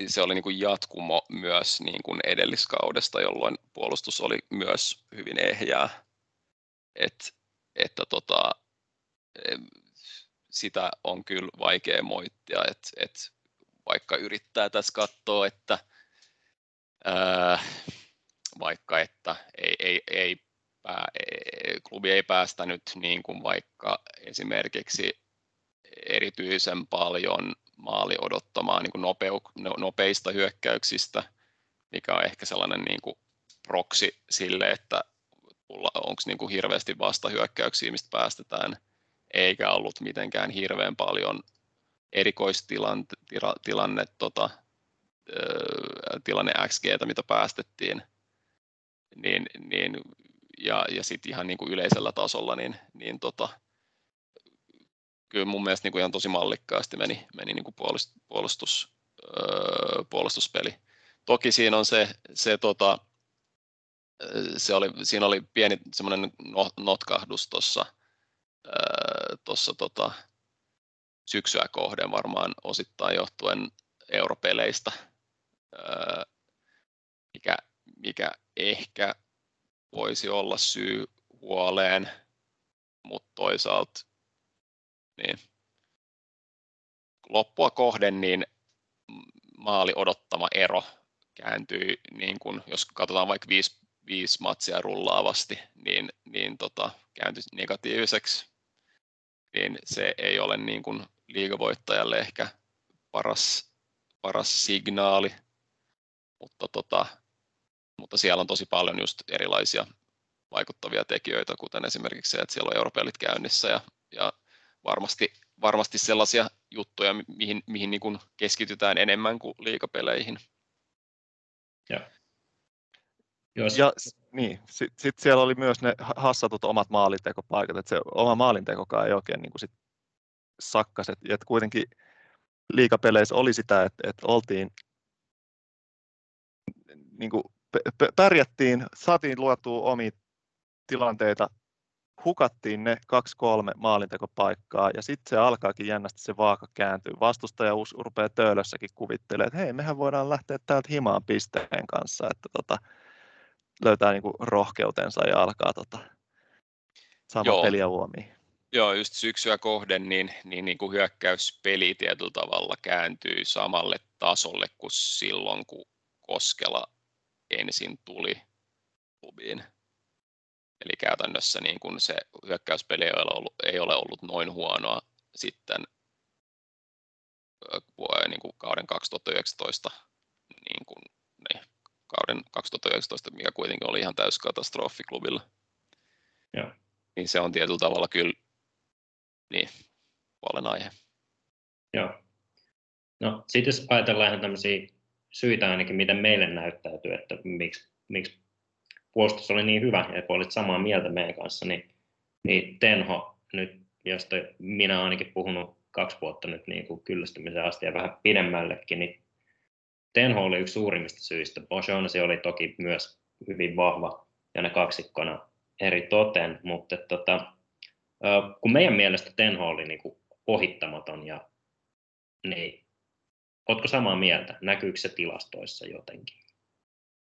[SPEAKER 4] se oli niin kuin jatkumo myös niin kuin edelliskaudesta, jolloin puolustus oli myös hyvin ehjää. Et, että tota, sitä on kyllä vaikea moittia, että et vaikka yrittää tässä katsoa, että ää, vaikka että ei, ei, ei pää, klubi ei päästänyt niin kuin vaikka esimerkiksi erityisen paljon maali odottamaan niin kuin nopeu, no, nopeista hyökkäyksistä, mikä on ehkä sellainen niin kuin proksi sille, että onko niin kuin hirveästi vastahyökkäyksiä, mistä päästetään, eikä ollut mitenkään hirveän paljon erikoistilanne tota, tilanne XG, mitä päästettiin, niin, niin, ja, ja sitten ihan niin kuin yleisellä tasolla, niin, niin tota, kyllä mun mielestä niin kuin ihan tosi mallikkaasti meni, meni niin kuin puolustus, öö, puolustuspeli. Toki siinä on se, se, tota, se oli, siinä oli pieni semmoinen no, notkahdus tuossa öö, tossa, tota, syksyä kohden varmaan osittain johtuen europeleistä, öö, mikä, mikä ehkä voisi olla syy huoleen, mutta toisaalta niin. Loppua kohden niin maali odottama ero kääntyi, niin kun, jos katsotaan vaikka viisi, viisi matsia rullaavasti, niin, niin tota, kääntyi negatiiviseksi, niin se ei ole niin kuin liigavoittajalle ehkä paras, paras signaali, mutta, tota, mutta siellä on tosi paljon just erilaisia vaikuttavia tekijöitä, kuten esimerkiksi se, että siellä on europelit käynnissä ja, ja varmasti, varmasti sellaisia juttuja, mihin, mihin niin kuin keskitytään enemmän kuin liikapeleihin.
[SPEAKER 2] Ja, Jos... ja niin, sitten sit siellä oli myös ne hassatut omat maalintekopaikat, että se oma maalintekokaan ei oikein niin kuin sit sakkas, että et kuitenkin liikapeleissä oli sitä, että, että oltiin niin kuin pärjättiin, saatiin luotua omia tilanteita hukattiin ne kaksi-kolme maalintekopaikkaa ja sitten se alkaakin jännästi se vaaka kääntyy. Vastustaja rupeaa töölössäkin kuvittelemaan, että hei, mehän voidaan lähteä täältä himaan pisteen kanssa, että tota, löytää niinku rohkeutensa ja alkaa tota, sama peliä huomiin.
[SPEAKER 4] Joo, just syksyä kohden, niin, niin, niin kuin hyökkäyspeli tietyllä tavalla kääntyy samalle tasolle kuin silloin, kun Koskela ensin tuli klubiin. Eli käytännössä niin kuin se hyökkäyspeli ei ole, ollut, ei ole ollut noin huonoa sitten niin kuin kauden 2019, niin kuin, niin, kauden 2019, mikä kuitenkin oli ihan täys katastrofi klubilla. Ja. Niin se on tietyllä tavalla kyllä niin, aihe.
[SPEAKER 3] Joo. No sitten jos ajatellaan ihan tämmöisiä syitä ainakin, miten meille näyttäytyy, että miksi, miksi puolustus oli niin hyvä ja kun olit samaa mieltä meidän kanssa, niin, niin Tenho nyt, josta minä ainakin puhunut kaksi vuotta nyt niin kuin kyllästymisen asti ja vähän pidemmällekin, niin Tenho oli yksi suurimmista syistä. Bojonsi oli toki myös hyvin vahva ja ne kaksikkona eri toten, mutta tota, kun meidän mielestä Tenho oli niin kuin ohittamaton, ja, niin oletko samaa mieltä? Näkyykö se tilastoissa jotenkin?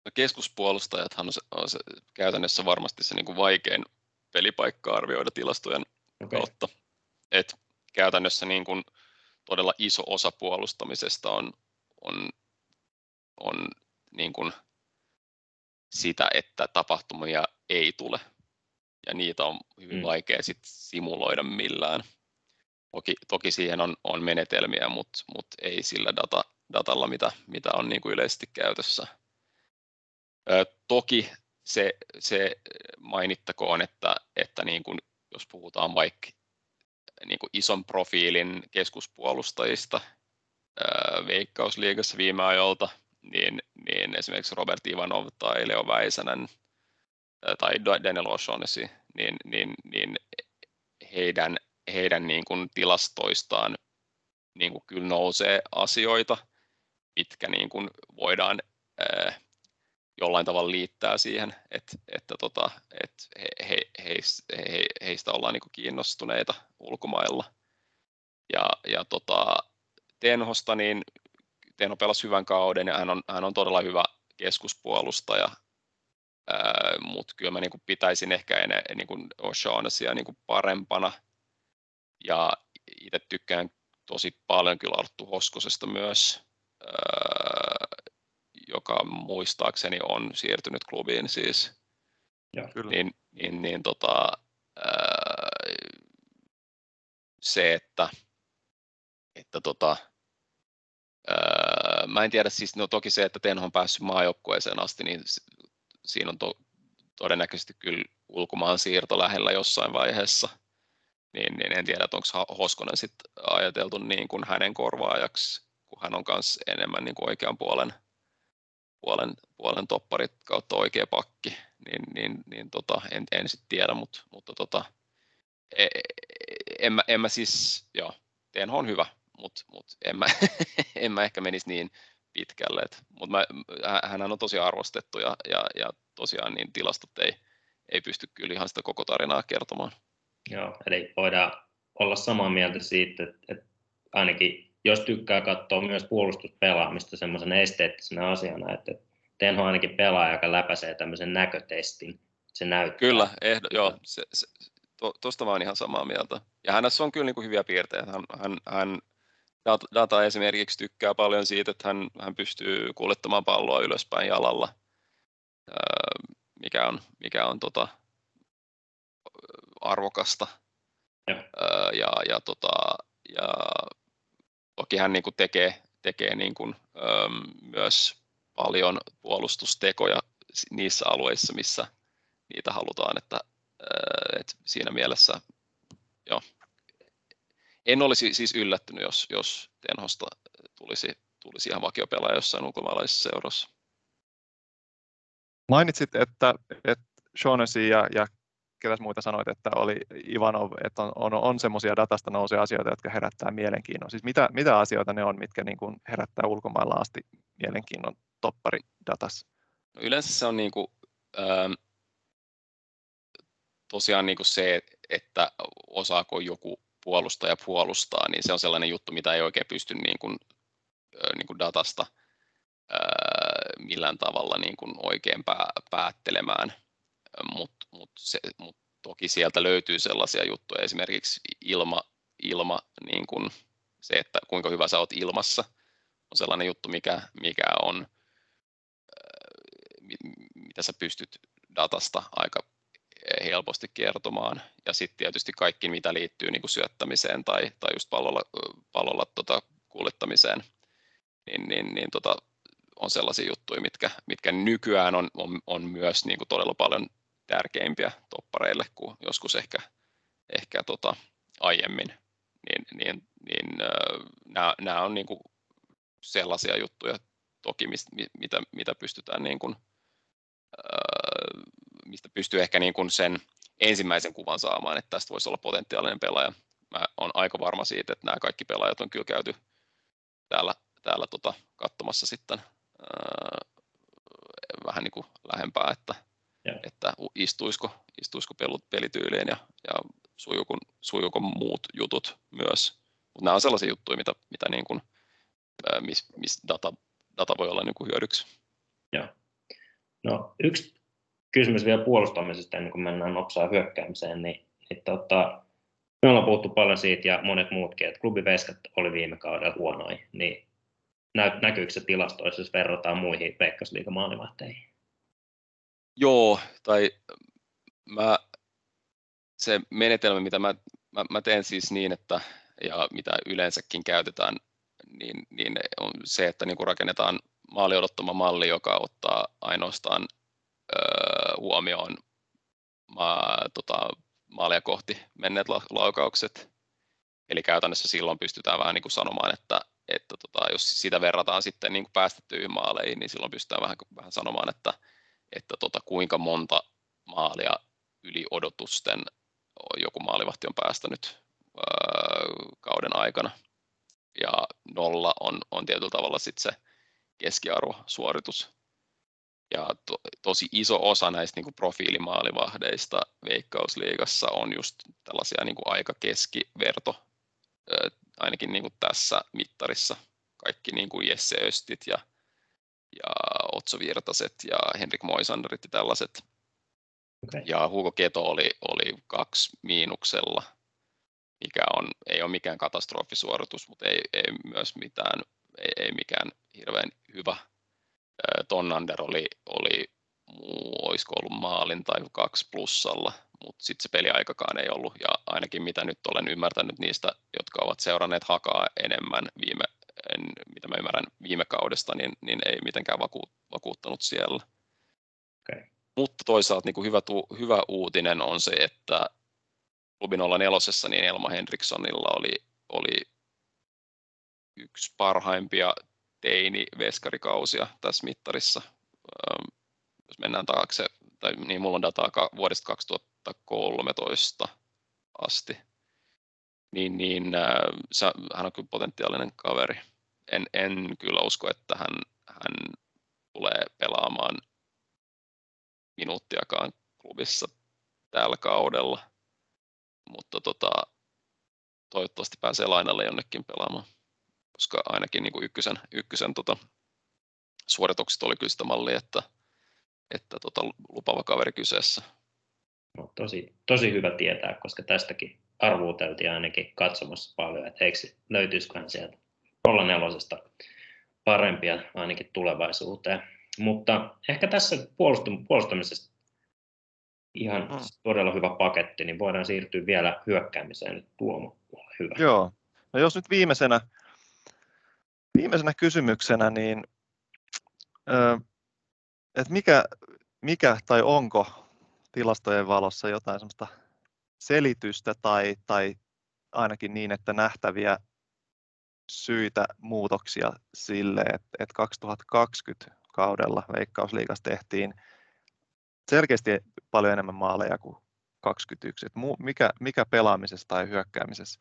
[SPEAKER 4] No keskuspuolustajathan on, se, on se, käytännössä varmasti se niin kuin vaikein pelipaikka arvioida tilastojen okay. kautta. Et käytännössä niin kuin todella iso osa puolustamisesta on, on, on niin kuin sitä, että tapahtumia ei tule. Ja niitä on hyvin mm. vaikea sit simuloida millään. Toki, toki siihen on, on menetelmiä, mutta mut ei sillä data, datalla, mitä, mitä on niin kuin yleisesti käytössä. Toki se, se mainittakoon, että, että niin kuin, jos puhutaan vaikka niin kuin ison profiilin keskuspuolustajista Veikkausliigassa viime ajoilta, niin, niin esimerkiksi Robert Ivanov tai Leo Väisänen tai Daniel O'Shaughnessy, niin, niin, niin heidän, heidän niin kuin tilastoistaan niin kuin kyllä nousee asioita, mitkä niin kuin voidaan jollain tavalla liittää siihen, että, että, tota, että he, he, heis, he, heistä ollaan niin kiinnostuneita ulkomailla. Ja, ja tota, Tenhosta, niin Teno pelasi hyvän kauden ja hän on, hän on todella hyvä keskuspuolustaja, mutta kyllä mä niin kuin pitäisin ehkä enää niin kuin niin kuin parempana. Ja itse tykkään tosi paljon kyllä Arttu Hoskosesta myös, ää, joka muistaakseni on siirtynyt klubiin siis.
[SPEAKER 2] Ja, kyllä.
[SPEAKER 4] Niin, niin, niin tota, ää, se, että, että tota, ää, mä en tiedä, siis no toki se, että Tenho on päässyt maajoukkueeseen asti, niin siinä on to, todennäköisesti kyllä ulkomaan siirto lähellä jossain vaiheessa. Niin, niin en tiedä, että onko Hoskonen sitten ajateltu niin kuin hänen korvaajaksi, kun hän on myös enemmän niin kuin oikean puolen, puolen, puolen topparit kautta oikea pakki, niin, niin, niin tota, en, en sitten tiedä, mutta, mutta tota, en, en, mä, en mä siis, joo, Tenho on hyvä, mutta mut en, mä, en mä ehkä menisi niin pitkälle. Mutta hän on tosi arvostettu ja, ja, ja tosiaan niin tilastot ei, ei pysty kyllä ihan sitä koko tarinaa kertomaan.
[SPEAKER 3] Joo, eli voidaan olla samaa mieltä siitä, että, että ainakin jos tykkää katsoa myös puolustuspelaamista semmoisena esteettisenä asiana, että Tenho ainakin pelaaja, joka läpäisee tämmöisen näkötestin, se näyttää.
[SPEAKER 4] Kyllä, ehdo, joo, se, se, to, tosta mä oon ihan samaa mieltä. Ja hänessä on kyllä niin kuin hyviä piirteitä. Hän, hän, hän data, data esimerkiksi tykkää paljon siitä, että hän, hän pystyy kuljettamaan palloa ylöspäin jalalla, mikä on, mikä on tota, arvokasta. Ja, ja, ja, tota, ja toki hän niin kuin tekee, tekee niin kuin, myös paljon puolustustekoja niissä alueissa, missä niitä halutaan, että, että siinä mielessä joo, en olisi siis yllättynyt, jos, jos Tenhosta tulisi, tulisi ihan vakiopelaaja jossain ulkomaalaisessa seurassa.
[SPEAKER 2] Mainitsit, että, että Shaughnessy ja, ja ketäs muita sanoit, että oli Ivanov, että on, on, on semmoisia datasta nousee asioita, jotka herättää mielenkiinnon. Siis mitä, mitä asioita ne on, mitkä niin kuin herättää ulkomailla asti mielenkiinnon topparidatassa?
[SPEAKER 4] No yleensä se on niin kuin, ähm, tosiaan niin kuin se, että osaako joku puolustaja puolustaa, niin se on sellainen juttu, mitä ei oikein pysty niin kuin, niin kuin datasta millään tavalla niin kuin oikein päättelemään, mutta mut toki sieltä löytyy sellaisia juttuja, esimerkiksi ilma, ilma niin kuin se, että kuinka hyvä sä oot ilmassa, on sellainen juttu, mikä, mikä on, mitä sä pystyt datasta aika helposti kertomaan. Ja sitten tietysti kaikki, mitä liittyy niin kuin syöttämiseen tai, tai just pallolla, pallolla tota, kuljettamiseen, niin, niin, niin tota, on sellaisia juttuja, mitkä, mitkä nykyään on, on, on myös niin kuin todella paljon tärkeimpiä toppareille kuin joskus ehkä, ehkä tota, aiemmin. Niin, niin, niin nämä, nämä on niin kuin sellaisia juttuja toki, mistä, mitä, mitä pystytään niin kuin, mistä pystyy ehkä niin kuin sen ensimmäisen kuvan saamaan, että tästä voisi olla potentiaalinen pelaaja. Mä olen aika varma siitä, että nämä kaikki pelaajat on kyllä käyty täällä, täällä tota, katsomassa sitten ää, vähän niin kuin lähempää, että, että istuisiko, istuisiko pelut pelityyliin ja, ja sujuuko, sujuuko muut jutut myös. Mutta nämä on sellaisia juttuja, mitä, mitä niin kuin, missä mis data, data voi olla niin kuin hyödyksi.
[SPEAKER 3] Joo. No, yksi kysymys vielä puolustamisesta ennen kuin mennään nopsaa hyökkäämiseen, niin, niin tota, me ollaan puhuttu paljon siitä ja monet muutkin, että klubiveskat oli viime kaudella huonoin, niin nä, näkyykö se tilastoissa, jos verrataan muihin Veikkausliigamaalivahteihin?
[SPEAKER 4] Joo, tai mä, se menetelmä, mitä mä, mä, mä teen siis niin, että ja mitä yleensäkin käytetään, niin, niin on se, että niin kuin rakennetaan maali odottama malli, joka ottaa ainoastaan huomioon ma, tota, maalia kohti menneet laukaukset. Eli käytännössä silloin pystytään vähän niin kuin sanomaan, että, että tota, jos sitä verrataan sitten niin kuin päästettyihin maaleihin, niin silloin pystytään vähän, vähän sanomaan, että, että tota, kuinka monta maalia yli odotusten joku maalivahti on päästänyt ää, kauden aikana. Ja nolla on, on tietyllä tavalla sitten se keskiarvosuoritus. Ja to, tosi iso osa näistä niin profiilimaalivahdeista Veikkausliigassa on just tällaisia niin kuin aika keskiverto, ainakin niin kuin tässä mittarissa kaikki niin kuin Jesse Östit ja, ja Otso Virtaset ja Henrik Moisanderit ja tällaiset. Okay. Ja Hugo Keto oli, oli kaksi miinuksella, mikä on, ei ole mikään katastrofisuoritus, mutta ei, ei myös mitään, ei, ei mikään hirveän hyvä. Tonnander oli, oli olisiko ollut maalin tai kaksi plussalla, mutta sitten se peliaikakaan ei ollut, ja ainakin mitä nyt olen ymmärtänyt niistä, jotka ovat seuranneet hakaa enemmän viime, en, mitä mä ymmärrän viime kaudesta, niin, niin ei mitenkään vaku, vakuuttanut siellä. Okay. Mutta toisaalta niin kuin hyvä, tu, hyvä uutinen on se, että klubin olla nelosessa, niin Elma Henrikssonilla oli, oli yksi parhaimpia teini-veskarikausia tässä mittarissa. Jos mennään taakse, tai niin mulla on dataa vuodesta 2013 asti, niin, niin äh, hän on kyllä potentiaalinen kaveri. En, en kyllä usko, että hän, hän tulee pelaamaan minuuttiakaan klubissa tällä kaudella, mutta tota, toivottavasti pääsee lainalle jonnekin pelaamaan, koska ainakin niin kuin ykkösen, ykkösen tota, suoritukset oli kyllä sitä mallia, että, että tota, lupava kaveri kyseessä.
[SPEAKER 3] No, tosi, tosi hyvä tietää, koska tästäkin arvuuteltiin ainakin katsomassa paljon, että eikö, löytyisiköhän sieltä olla nelosesta parempia ainakin tulevaisuuteen. Mutta ehkä tässä puolustamisesta ihan mm. todella hyvä paketti, niin voidaan siirtyä vielä hyökkäämiseen. Tuomo, ole hyvä.
[SPEAKER 2] Joo. No jos nyt viimeisenä, viimeisenä kysymyksenä, niin että mikä, mikä tai onko tilastojen valossa jotain sellaista selitystä tai, tai ainakin niin, että nähtäviä syitä muutoksia sille, että, että 2020 kaudella Veikkausliigassa tehtiin selkeästi paljon enemmän maaleja kuin 21. Että mikä, mikä pelaamisessa tai hyökkäämisessä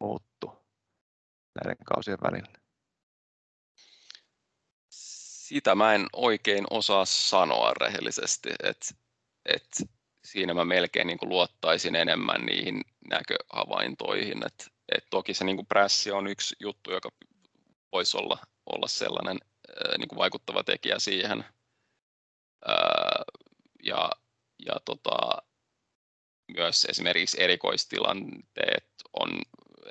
[SPEAKER 2] muuttui näiden kausien välillä?
[SPEAKER 4] Sitä mä en oikein osaa sanoa rehellisesti, että et siinä mä melkein niin kuin luottaisin enemmän niihin näköhavaintoihin. Et, et toki se niin kuin prässi on yksi juttu, joka voisi olla, olla sellainen niin kuin vaikuttava tekijä siihen. ja ja tota, myös esimerkiksi erikoistilanteet on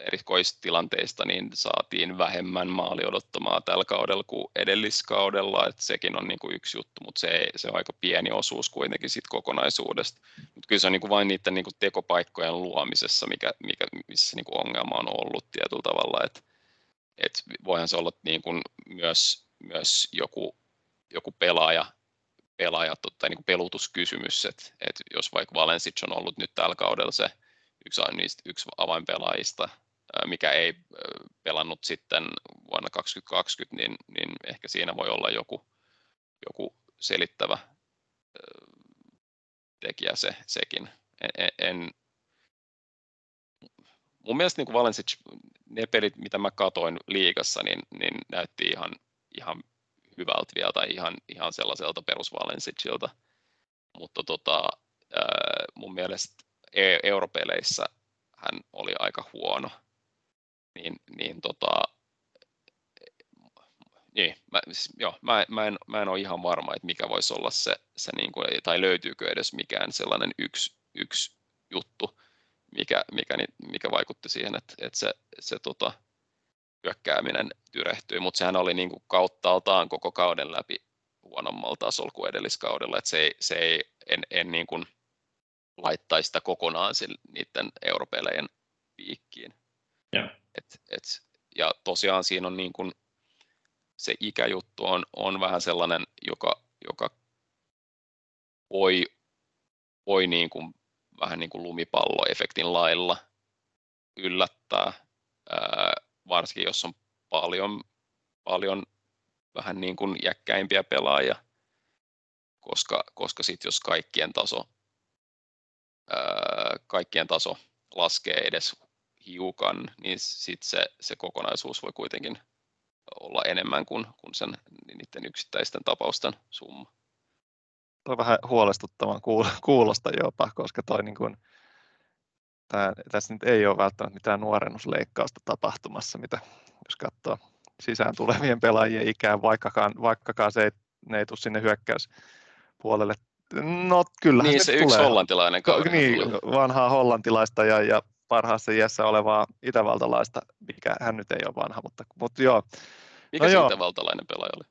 [SPEAKER 4] erikoistilanteista niin saatiin vähemmän maali odottamaa tällä kaudella kuin edelliskaudella, että sekin on niin kuin yksi juttu, mutta se, se on aika pieni osuus kuitenkin siitä kokonaisuudesta. Mutta kyllä se on niin kuin vain niiden niin kuin tekopaikkojen luomisessa, mikä, mikä, missä niin kuin ongelma on ollut tietyllä tavalla, että et voihan se olla niin kuin myös, myös joku, joku pelaaja, pelaaja tai niin kuin pelutuskysymys, että, että jos vaikka Valensic on ollut nyt tällä kaudella se yksi, niistä, yksi avainpelaajista, mikä ei pelannut sitten vuonna 2020, niin, niin ehkä siinä voi olla joku, joku selittävä tekijä se, sekin. En, en, mun mielestä niin Valensic, ne pelit, mitä mä katoin liigassa, niin, niin näytti ihan, ihan hyvältä vielä tai ihan, ihan sellaiselta perusvalensicilta. Mutta tota, mun mielestä e- europeleissä hän oli aika huono. Niin, niin tota, niin, mä, siis, joo, mä, mä, en, mä en ole ihan varma, että mikä voisi olla se, se niin kuin, tai löytyykö edes mikään sellainen yksi, yksi juttu, mikä, mikä, mikä vaikutti siihen, että, että se, se tota, hyökkääminen tyrehtyi, mutta sehän oli niin kuin kauttaaltaan koko kauden läpi huonommalla tasolla kuin edelliskaudella, että se ei, se ei en, en niin kuin laittaisi sitä kokonaan niiden europelejen piikkiin. Ja. Et, et, ja tosiaan siinä on niin kuin, se ikäjuttu on, on vähän sellainen, joka, joka voi, voi niin kuin, vähän niin kuin lumipalloefektin lailla yllättää, ää, varsinkin jos on paljon, paljon vähän niin kuin jäkkäimpiä pelaajia, koska, koska sitten jos kaikkien taso, ää, kaikkien taso laskee edes hiukan, niin sitten se, se kokonaisuus voi kuitenkin olla enemmän kuin, kuin sen niiden yksittäisten tapausten summa.
[SPEAKER 2] Tuo on vähän huolestuttavan kuulosta jopa, koska toi niin kuin, tää, tässä nyt ei ole välttämättä mitään nuorennusleikkausta tapahtumassa, mitä jos katsoo sisään tulevien pelaajien ikään, vaikkakaan, vaikkakaan se ei, ne ei tule sinne hyökkäyspuolelle. No kyllä.
[SPEAKER 4] Niin se, se yksi tulee. hollantilainen kaveri.
[SPEAKER 2] Niin, vanhaa hollantilaista ja, ja parhaassa iässä olevaa itävaltalaista, mikä hän nyt ei ole vanha, mutta, mutta joo.
[SPEAKER 4] Mikä no se joo. itävaltalainen pelaaja oli?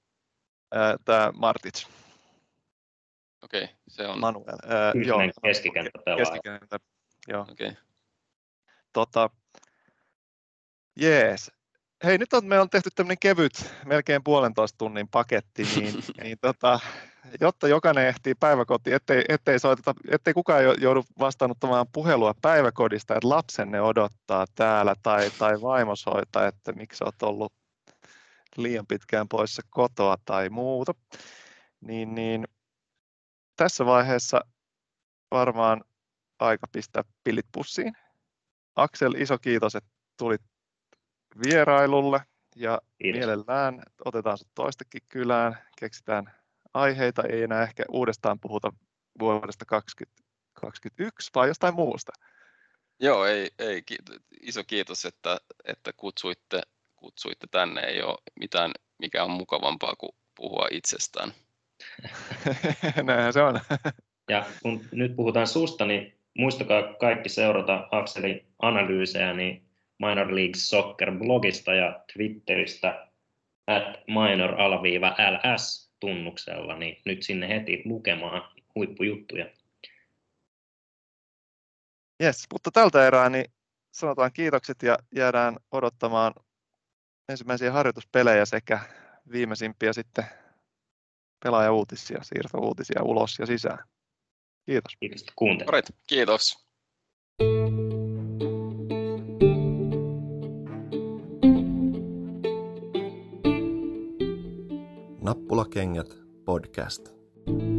[SPEAKER 2] Tämä Martic.
[SPEAKER 4] Okei, okay, se on.
[SPEAKER 2] Manuel.
[SPEAKER 3] Äh, joo, keskikenttäpelaaja.
[SPEAKER 2] Keskikenttä, joo.
[SPEAKER 4] Okei. Okay.
[SPEAKER 2] Tota, jees. Hei, nyt on, me on tehty tämmöinen kevyt, melkein puolentoista tunnin paketti, niin, niin tota, jotta jokainen ehtii päiväkotiin, ettei, ettei, soiteta, ettei kukaan joudu vastaanottamaan puhelua päiväkodista, että lapsenne odottaa täällä tai, tai vaimo soita, että miksi olet ollut liian pitkään poissa kotoa tai muuta, niin, niin tässä vaiheessa varmaan aika pistää pilit pussiin. Aksel, iso kiitos, että tulit vierailulle ja Kiitos. mielellään otetaan sinut toistakin kylään, keksitään aiheita, ei enää ehkä uudestaan puhuta vuodesta 2021 vai jostain muusta.
[SPEAKER 4] Joo, ei, ei iso kiitos, että, että kutsuitte, kutsuitte tänne. Ei ole mitään, mikä on mukavampaa kuin puhua itsestään.
[SPEAKER 2] Näinhän se on.
[SPEAKER 3] ja kun nyt puhutaan susta, niin muistakaa kaikki seurata Akselin analyysejä, niin Minor League Soccer-blogista ja Twitteristä at minor-ls tunnuksella, niin nyt sinne heti lukemaan huippujuttuja.
[SPEAKER 2] Yes, mutta tältä erää niin sanotaan kiitokset ja jäädään odottamaan ensimmäisiä harjoituspelejä sekä viimeisimpiä sitten pelaajauutisia, siirtouutisia ulos ja sisään. Kiitos.
[SPEAKER 3] Kiitos, että
[SPEAKER 4] Kiitos.
[SPEAKER 1] Nappulakengät podcast. thank you